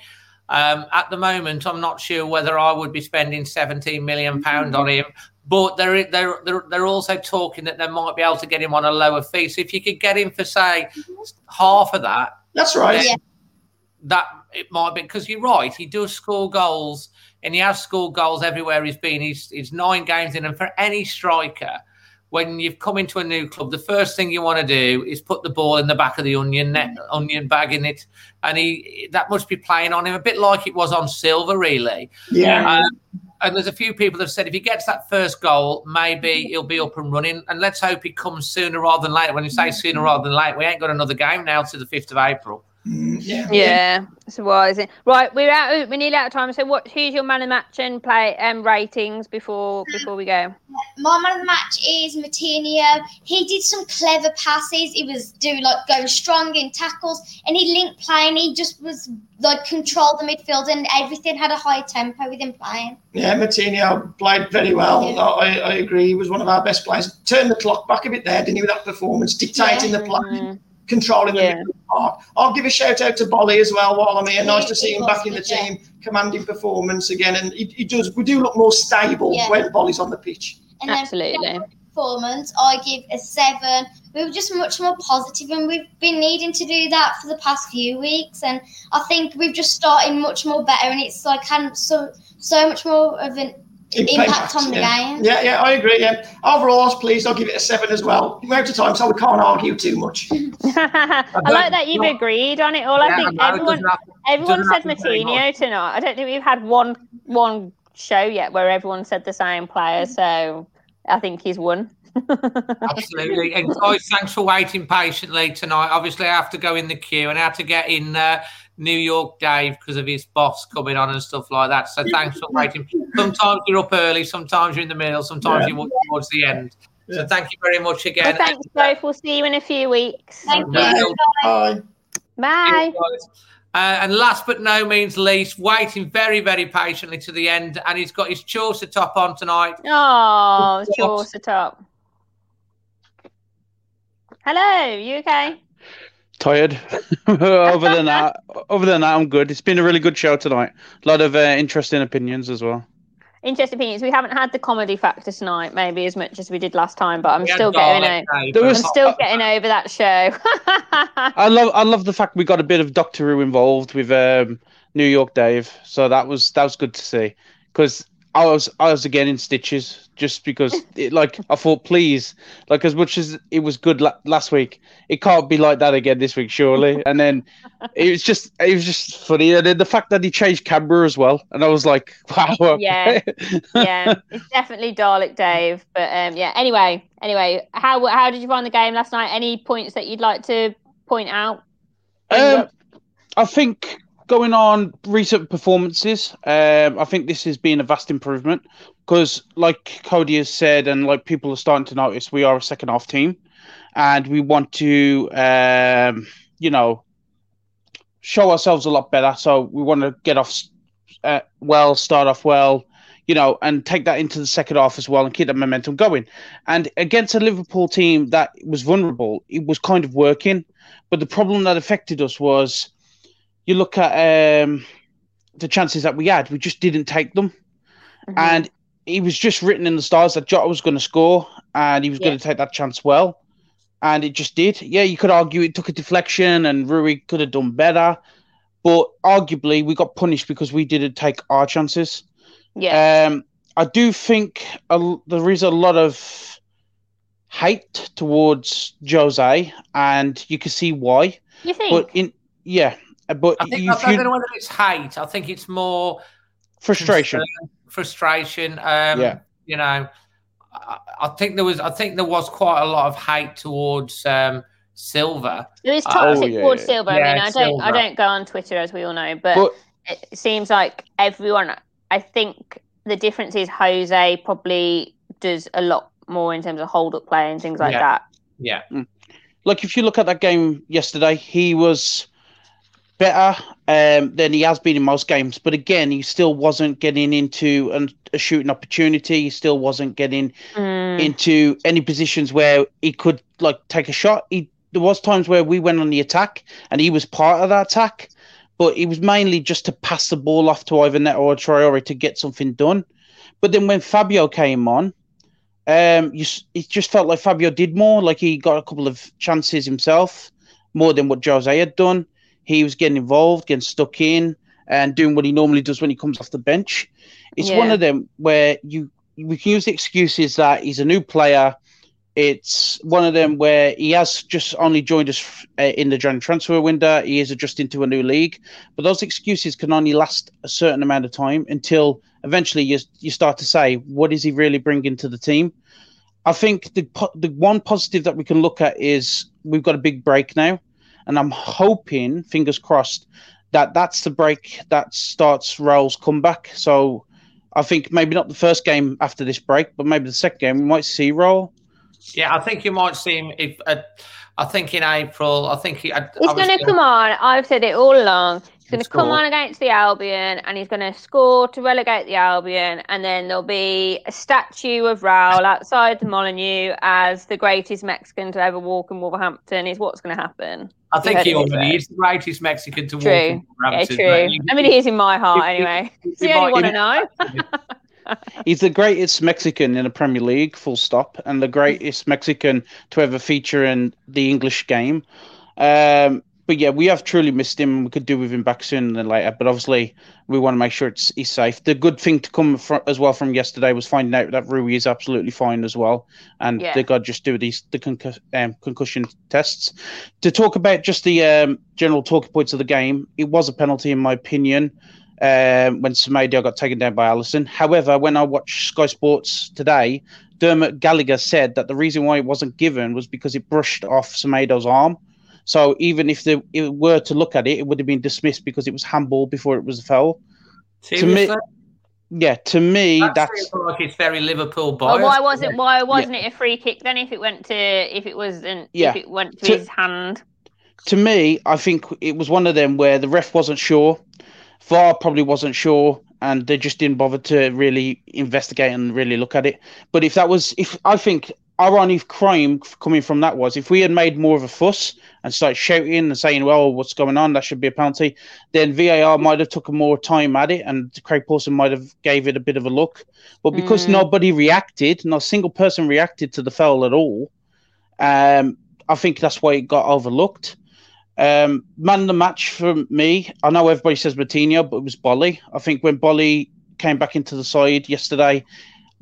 Um, at the moment, I'm not sure whether I would be spending seventeen million pound on him. But they're, they're they're they're also talking that they might be able to get him on a lower fee. So if you could get him for say half of that, That's right. Yeah. That it might be because you're right. He does score goals, and he has scored goals everywhere he's been. He's he's nine games in, and for any striker, when you've come into a new club, the first thing you want to do is put the ball in the back of the onion net, onion bag in it, and he that must be playing on him a bit like it was on Silva, really. Yeah. Um, and there's a few people that have said if he gets that first goal, maybe he'll be up and running. And let's hope he comes sooner rather than later. When you say sooner rather than late, we ain't got another game now to the fifth of April. Yeah. Yeah, so why is it right? We're out. We're nearly out of time. So, what? Who's your man of the match and play um, ratings before before we go? My man of the match is Moutinho. He did some clever passes. He was doing like going strong in tackles, and he linked playing. He just was like controlled the midfield, and everything had a high tempo with him playing. Yeah, Moutinho played very well. I, I agree. He was one of our best players. Turned the clock back a bit there, didn't he, with that performance, dictating Yeah. the play. Controlling the middle the park. I'll give a shout out to Bolly as well while I'm here. Nice to see him back in the team, commanding performance again. And he, he does. We do look more stable Yeah. when Bolly's on the pitch. And then for the performance, I give a seven. We were just much more positive, and we've been needing to do that for the past few weeks. And I think we've just started much more better, and it's like had so so much more of an impact, on the yeah. game. Yeah, yeah, I agree. Yeah. Overall, I was pleased. I'll give it a seven as well. We're out of time, so we can't argue too much. I like that you've agreed on it all. I Yeah, think I know, it everyone doesn't have- everyone said have to be Moutinho tonight. I don't think we've had one one show yet where everyone said the same player. So I think he's won. Absolutely. And guys, thanks for waiting patiently tonight. Obviously, I have to go in the queue and I had to get in uh, New York Dave because of his boss coming on and stuff like that. So thanks for waiting. Sometimes you're up early, sometimes you're in the middle, sometimes Yeah. you're towards the end. So thank you very much Well, again. thanks both. We'll see you in a few weeks. Thank you. Bye. Bye. Uh, and last but no means least, waiting very, very patiently to the end, and he's got his Chaucer top on tonight. Oh, Chaucer top. Hello, you okay? Tired. other than that, other than that, I'm good. It's been a really good show tonight. A lot of uh, interesting opinions as well. Interesting opinions. We haven't had the comedy factor tonight, maybe as much as we did last time, but I'm We still getting Dalek over. Day, was- I'm still getting over that show. I love, I love the fact we got a bit of Doctor Who involved with um, New York Dave. So that was that was good to see because I was I was again in stitches just because it like I thought please like as much as it was good la- last week it can't be like that again this week surely and then it was just it was just funny and then the fact that he changed camera as well and I was like wow yeah, yeah, it's definitely Dalek Dave. But um, yeah. Anyway, anyway, how how did you find the game last night? Any points that you'd like to point out? Um, I think going on recent performances, um, I think this has been a vast improvement because, like Cody has said, and like people are starting to notice, we are a second half team, and we want to, um, you know, show ourselves a lot better. So we want to get off uh, well, start off well, you know, and take that into the second half as well and keep that momentum going. And against a Liverpool team that was vulnerable, it was kind of working. But the problem that affected us was you look at um, the chances that we had, we just didn't take them. And it was just written in the stars that Jota was going to score and he was going to take that chance well. And it just did. Yeah, you could argue it took a deflection and Rui could have done better. But arguably, we got punished because we didn't take our chances. Yeah. Um, I do think a, there is a lot of hate towards Jose, and you can see why. You think? But in yeah, but I think you, I don't you- know whether it's hate. I think it's more frustration. concern, frustration. Um, Yeah. You know, I, I think there was. I think there was quite a lot of hate towards um, Silva. There is Uh, toxic towards Silva. I mean, I don't, Silva. I don't go on Twitter as we all know, but, But- it seems like everyone. I think the difference is Jose probably does a lot more in terms of hold up play and things like Yeah. that. Yeah. Like if you look at that game yesterday, he was better um, than he has been in most games. But again, he still wasn't getting into an, a shooting opportunity. He still wasn't getting Mm. into any positions where he could like take a shot. He there was times where we went on the attack and he was part of that attack, but it was mainly just to pass the ball off to either Neto or Traore to get something done. But then when Fabio came on, um, you, it just felt like Fabio did more. Like he got a couple of chances himself, more than what Jose had done. He was getting involved, getting stuck in, and doing what he normally does when he comes off the bench. It's one of them where you we can use the excuses that he's a new player. It's one of them where he has just only joined us uh, in the January transfer window. He is adjusting to a new league, but those excuses can only last a certain amount of time until eventually you you start to say, what is he really bringing to the team? I think the the one positive that we can look at is we've got a big break now, and I'm hoping, fingers crossed, that that's the break that starts Raul's comeback. So I think maybe not the first game after this break, but maybe the second game we might see Raul. Yeah, I think you might see him if. Uh, I think in April. I think he. I, He's going to come on. I've said it all along. He's going to come on against the Albion and he's going to score to relegate the Albion. And then there'll be a statue of Raul outside the Molyneux as the greatest Mexican to ever walk in Wolverhampton, is what's going to happen. I think You he already is the greatest Mexican to walk True. in Yeah, Wolverhampton, true. but you- I mean, he is in my heart If- if- anyway. if It's the only one I know. He's the greatest Mexican in the Premier League, full stop, and the greatest Mexican to ever feature in the English game. Um, but yeah, we have truly missed him. We could do with him back sooner than later, but obviously we want to make sure it's he's safe. The good thing to come from, as well from yesterday was finding out that Rui is absolutely fine as well, and Yeah. they got to just do these the um, concussion tests. To talk about just the um, general talking points of the game, it was a penalty in my opinion um, when Semedo got taken down by Alisson. However, when I watched Sky Sports today, Dermot Gallagher said that the reason why it wasn't given was because it brushed off Semedo's arm. So even if they it were to look at it, it would have been dismissed because it was handball before it was a foul. To me, yeah, to me, That that's seems like it's very Liverpool Well, why wasn't why wasn't it a free kick then? If it went to if it wasn't Yeah. if it went to, To- his hand. to me, I think it was one of them where the ref wasn't sure, VAR probably wasn't sure, and they just didn't bother to really investigate and really look at it. But if that was, if I think our only crime coming from that was if we had made more of a fuss and started shouting and saying, "Well, what's going on? That should be a penalty," then VAR might have took more time at it, and Craig Pawson might have gave it a bit of a look. But because Mm. nobody reacted, not a single person reacted to the foul at all, um, I think that's why it got overlooked. Um, man of the match for me, I know everybody says Moutinho, but it was Bolly. I think when Bolly came back into the side yesterday,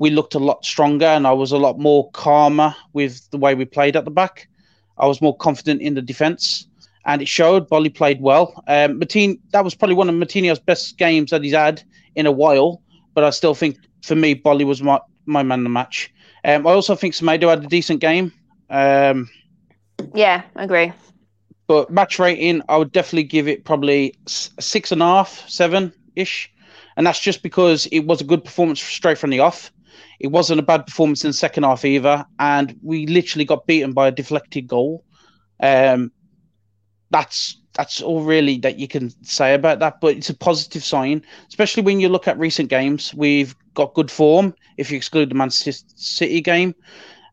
we looked a lot stronger and I was a lot more calmer with the way we played at the back. I was more confident in the defence and it showed. Bolly played well. Um, Matin, that was probably one of Moutinho's best games that he's had in a while, but I still think for me, Bolly was my, my man of the match. Um, I also think Semedo had a decent game. Um, Yeah, I agree. but match rating, I would definitely give it probably six and a half, seven ish, and that's just because it was a good performance straight from the off. It wasn't a bad performance in the second half either, and we literally got beaten by a deflected goal. Um, that's that's all really that you can say about that, but it's a positive sign, especially when you look at recent games. We've got good form if you exclude the Manchester City game.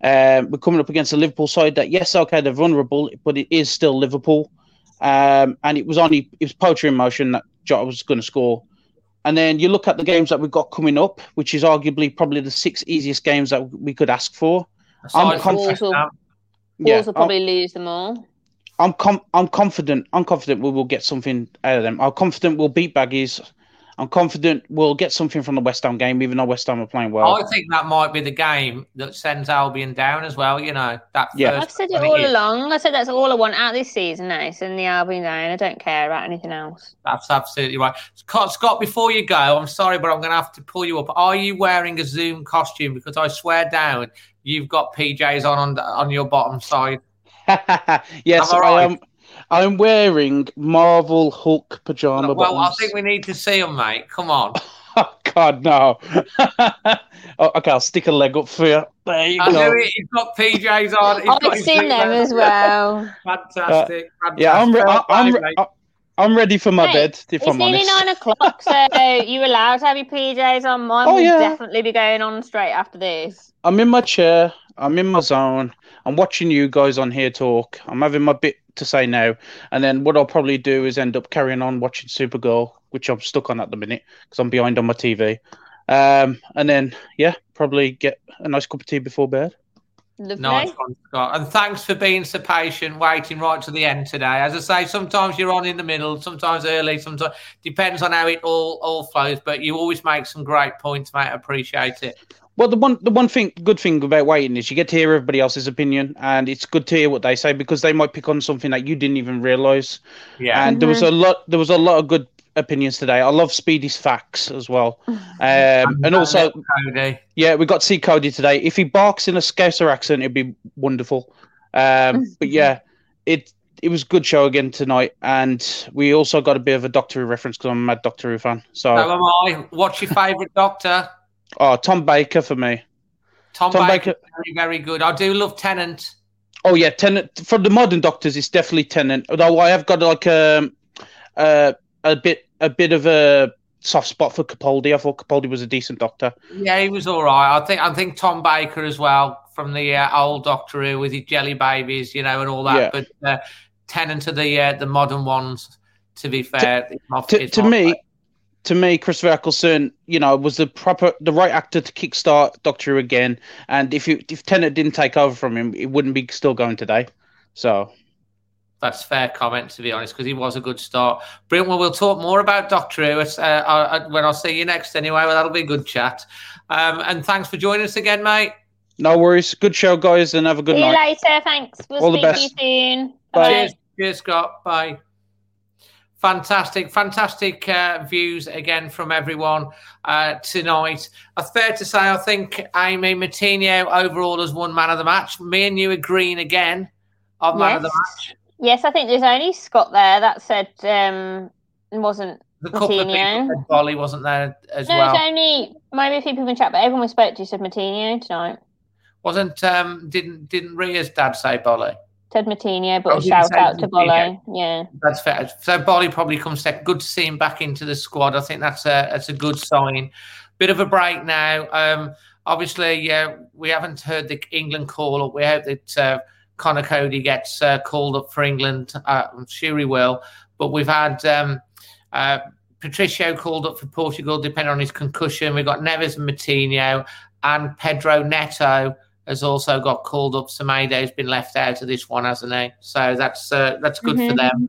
Um, we're coming up against a Liverpool side that, yes, okay, they're vulnerable, but it is still Liverpool. Um, and it was only it was poetry in motion that Jota was going to score. And then you look at the games that we've got coming up, which is arguably probably the six easiest games that we could ask for. I'm confident. will, Yeah, Wolves will I'm- probably lose them all. I'm com- I'm confident. I'm confident we will get something out of them. I'm confident we'll beat Baggies. I'm confident we'll get something from the West Ham game, even though West Ham are playing well. I think that might be the game that sends Albion down as well. You know that. Yeah. first I've said it all is. along. I said that's all I want out this season now. in the Albion down. I don't care about anything else. That's absolutely right. Scott, Scott, before you go, I'm sorry, but I'm going to have to pull you up. Are you wearing a Zoom costume? Because I swear down, you've got PJs on on, on your bottom side. yes, Am I I right? am. I'm wearing Marvel Hulk pajama Well, I think we need to see them, mate. Come on. Oh God, no! oh, okay, I'll stick a leg up for you. There you go. I go. knew it. He's got PJs on. He's got I've his seen them as well. Fantastic. Uh, yeah, I'm, re- I- I'm, re- I- I'm ready for my Hey, bed. If it's I'm nearly honest. nine o'clock, so you're allowed to have your PJs on. Mine Oh, will yeah. definitely be going on straight after this. I'm in my chair. I'm in my zone. I'm watching you guys on here talk. I'm having my bit to say now, and then what I'll probably do is end up carrying on watching Supergirl, which I'm stuck on at the minute because I'm behind on my TV. Um, and then yeah, probably get a nice cup of tea before bed. Lovely. Nice one, Scott. And thanks for being so patient, waiting right to the end today. As I say, sometimes you're on in the middle, sometimes early, sometimes depends on how it all all flows. But you always make some great points, mate. I appreciate it. Well, the one the one thing good thing about waiting is you get to hear everybody else's opinion, and it's good to hear what they say because they might pick on something that you didn't even realize. Yeah. and there was a lot there was a lot of good opinions today. I love Speedy's facts as well, um, and also Cody. yeah, we got to see Cody today. If he barks in a Scouser accent, it'd be wonderful. Um, but yeah, it it was a good show again tonight, and we also got a bit of a Doctor Who reference because I'm a mad Doctor Who fan. So, So am I. What's your favourite Doctor? oh, Tom Baker for me. Tom, Tom Baker. Baker- Very, very good. I do love Tennant. Oh yeah, Tennant for the modern Doctors, it's definitely Tennant. Although I have got like um uh a bit a bit of a soft spot for Capaldi. I thought Capaldi was a decent doctor. Yeah, he was all right. I think I think Tom Baker as well from the uh, old Doctor Who with his jelly babies, you know, and all that. Yeah. But uh, Tennant of the uh, the modern ones. To be fair, To, it's to my me, to me, Christopher Eccleston, you know, was the proper the right actor to kickstart Doctor Who again. And if you if Tennant didn't take over from him, it wouldn't be still going today. So That's fair comment, to be honest, because he was a good start. Brilliant. Well, we'll talk more about Doctor Who uh, uh, when I'll see you next anyway. Well, that'll be a good chat. Um, and thanks for joining us again, mate. no worries. Good show, guys, and have a good night. See you later. Thanks. We'll All the speak to you soon. Bye. Bye. Cheers, cheers, Scott. Bye. Fantastic, fantastic uh, views again from everyone uh, tonight. Uh, fair to say, I think Amy Moutinho overall has won man of the match. Me and you agreeing again on man of the match. Yes, I think there's only Scott there that said um wasn't The couple Moutinho. Bolly wasn't there as No, well. it's only maybe a few people in chat, but everyone we spoke to said Moutinho tonight. Wasn't um didn't didn't Ria's dad say Bolly? Said Moutinho, but Oh, a shout out to? Bolo. Yeah. That's fair. So Bolly probably comes second. Good to see him back into the squad. I think that's a that's a good sign. Bit of a break now. Um, obviously, yeah, we haven't heard the England call up. We hope that uh, Connor Cody gets uh, called up for England. Uh, I'm sure he will. But we've had um, uh, Patricio called up for Portugal, depending on his concussion. We've got Neves and Moutinho, and Pedro Neto has also got called up. Semedo's been left out of this one, hasn't he? So that's uh, that's good for Mhm. them.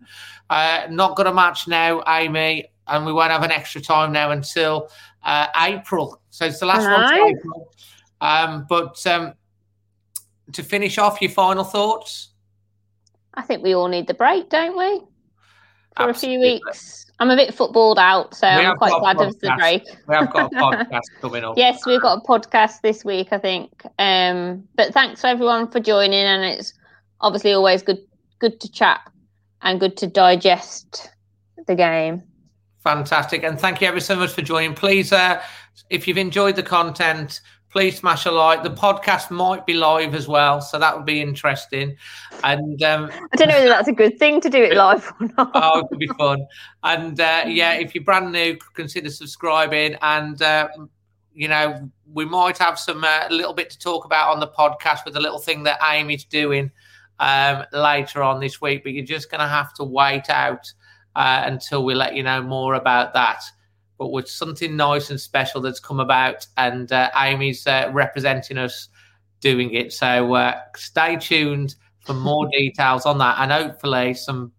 Uh, not got a match now, Amy, and we won't have an extra time now until uh, April. So it's the last one. Um, but um, to finish off, your final thoughts? I think we all need the break, don't we? For a few weeks. I'm a bit footballed out, so We I'm quite glad of the break. We have got a podcast coming up. Yes, we've got a podcast this week, I think. Um, but thanks for everyone for joining, and it's obviously always good good to chat and good to digest the game. Fantastic. And thank you ever so much for joining. Please, uh, if you've enjoyed the content, please smash a like. The podcast might be live as well, so that would be interesting. And um, I don't know whether that's a good thing to do it live or not. oh, it would be fun. And uh, yeah, if you're brand new, consider subscribing. And uh, you know, we might have some uh, a little bit to talk about on the podcast with a little thing that Amy's doing um, later on this week. But you're just going to have to wait out uh, until we let you know more about that. But with something nice and special that's come about, and uh, Amy's uh, representing us doing it. So uh, stay tuned for more details on that, and hopefully some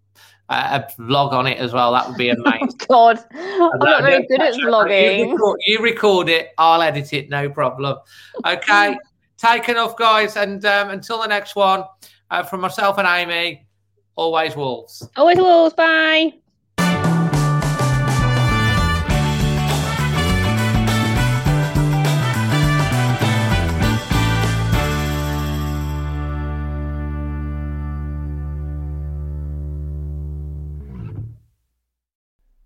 uh, a vlog on it as well. That would be amazing. God, I'm not very good at You vlogging. record, you record it, I'll edit it, no problem. Okay, take enough, guys, and um, until the next one, uh, from myself and Amy, always wolves. Always wolves. Bye.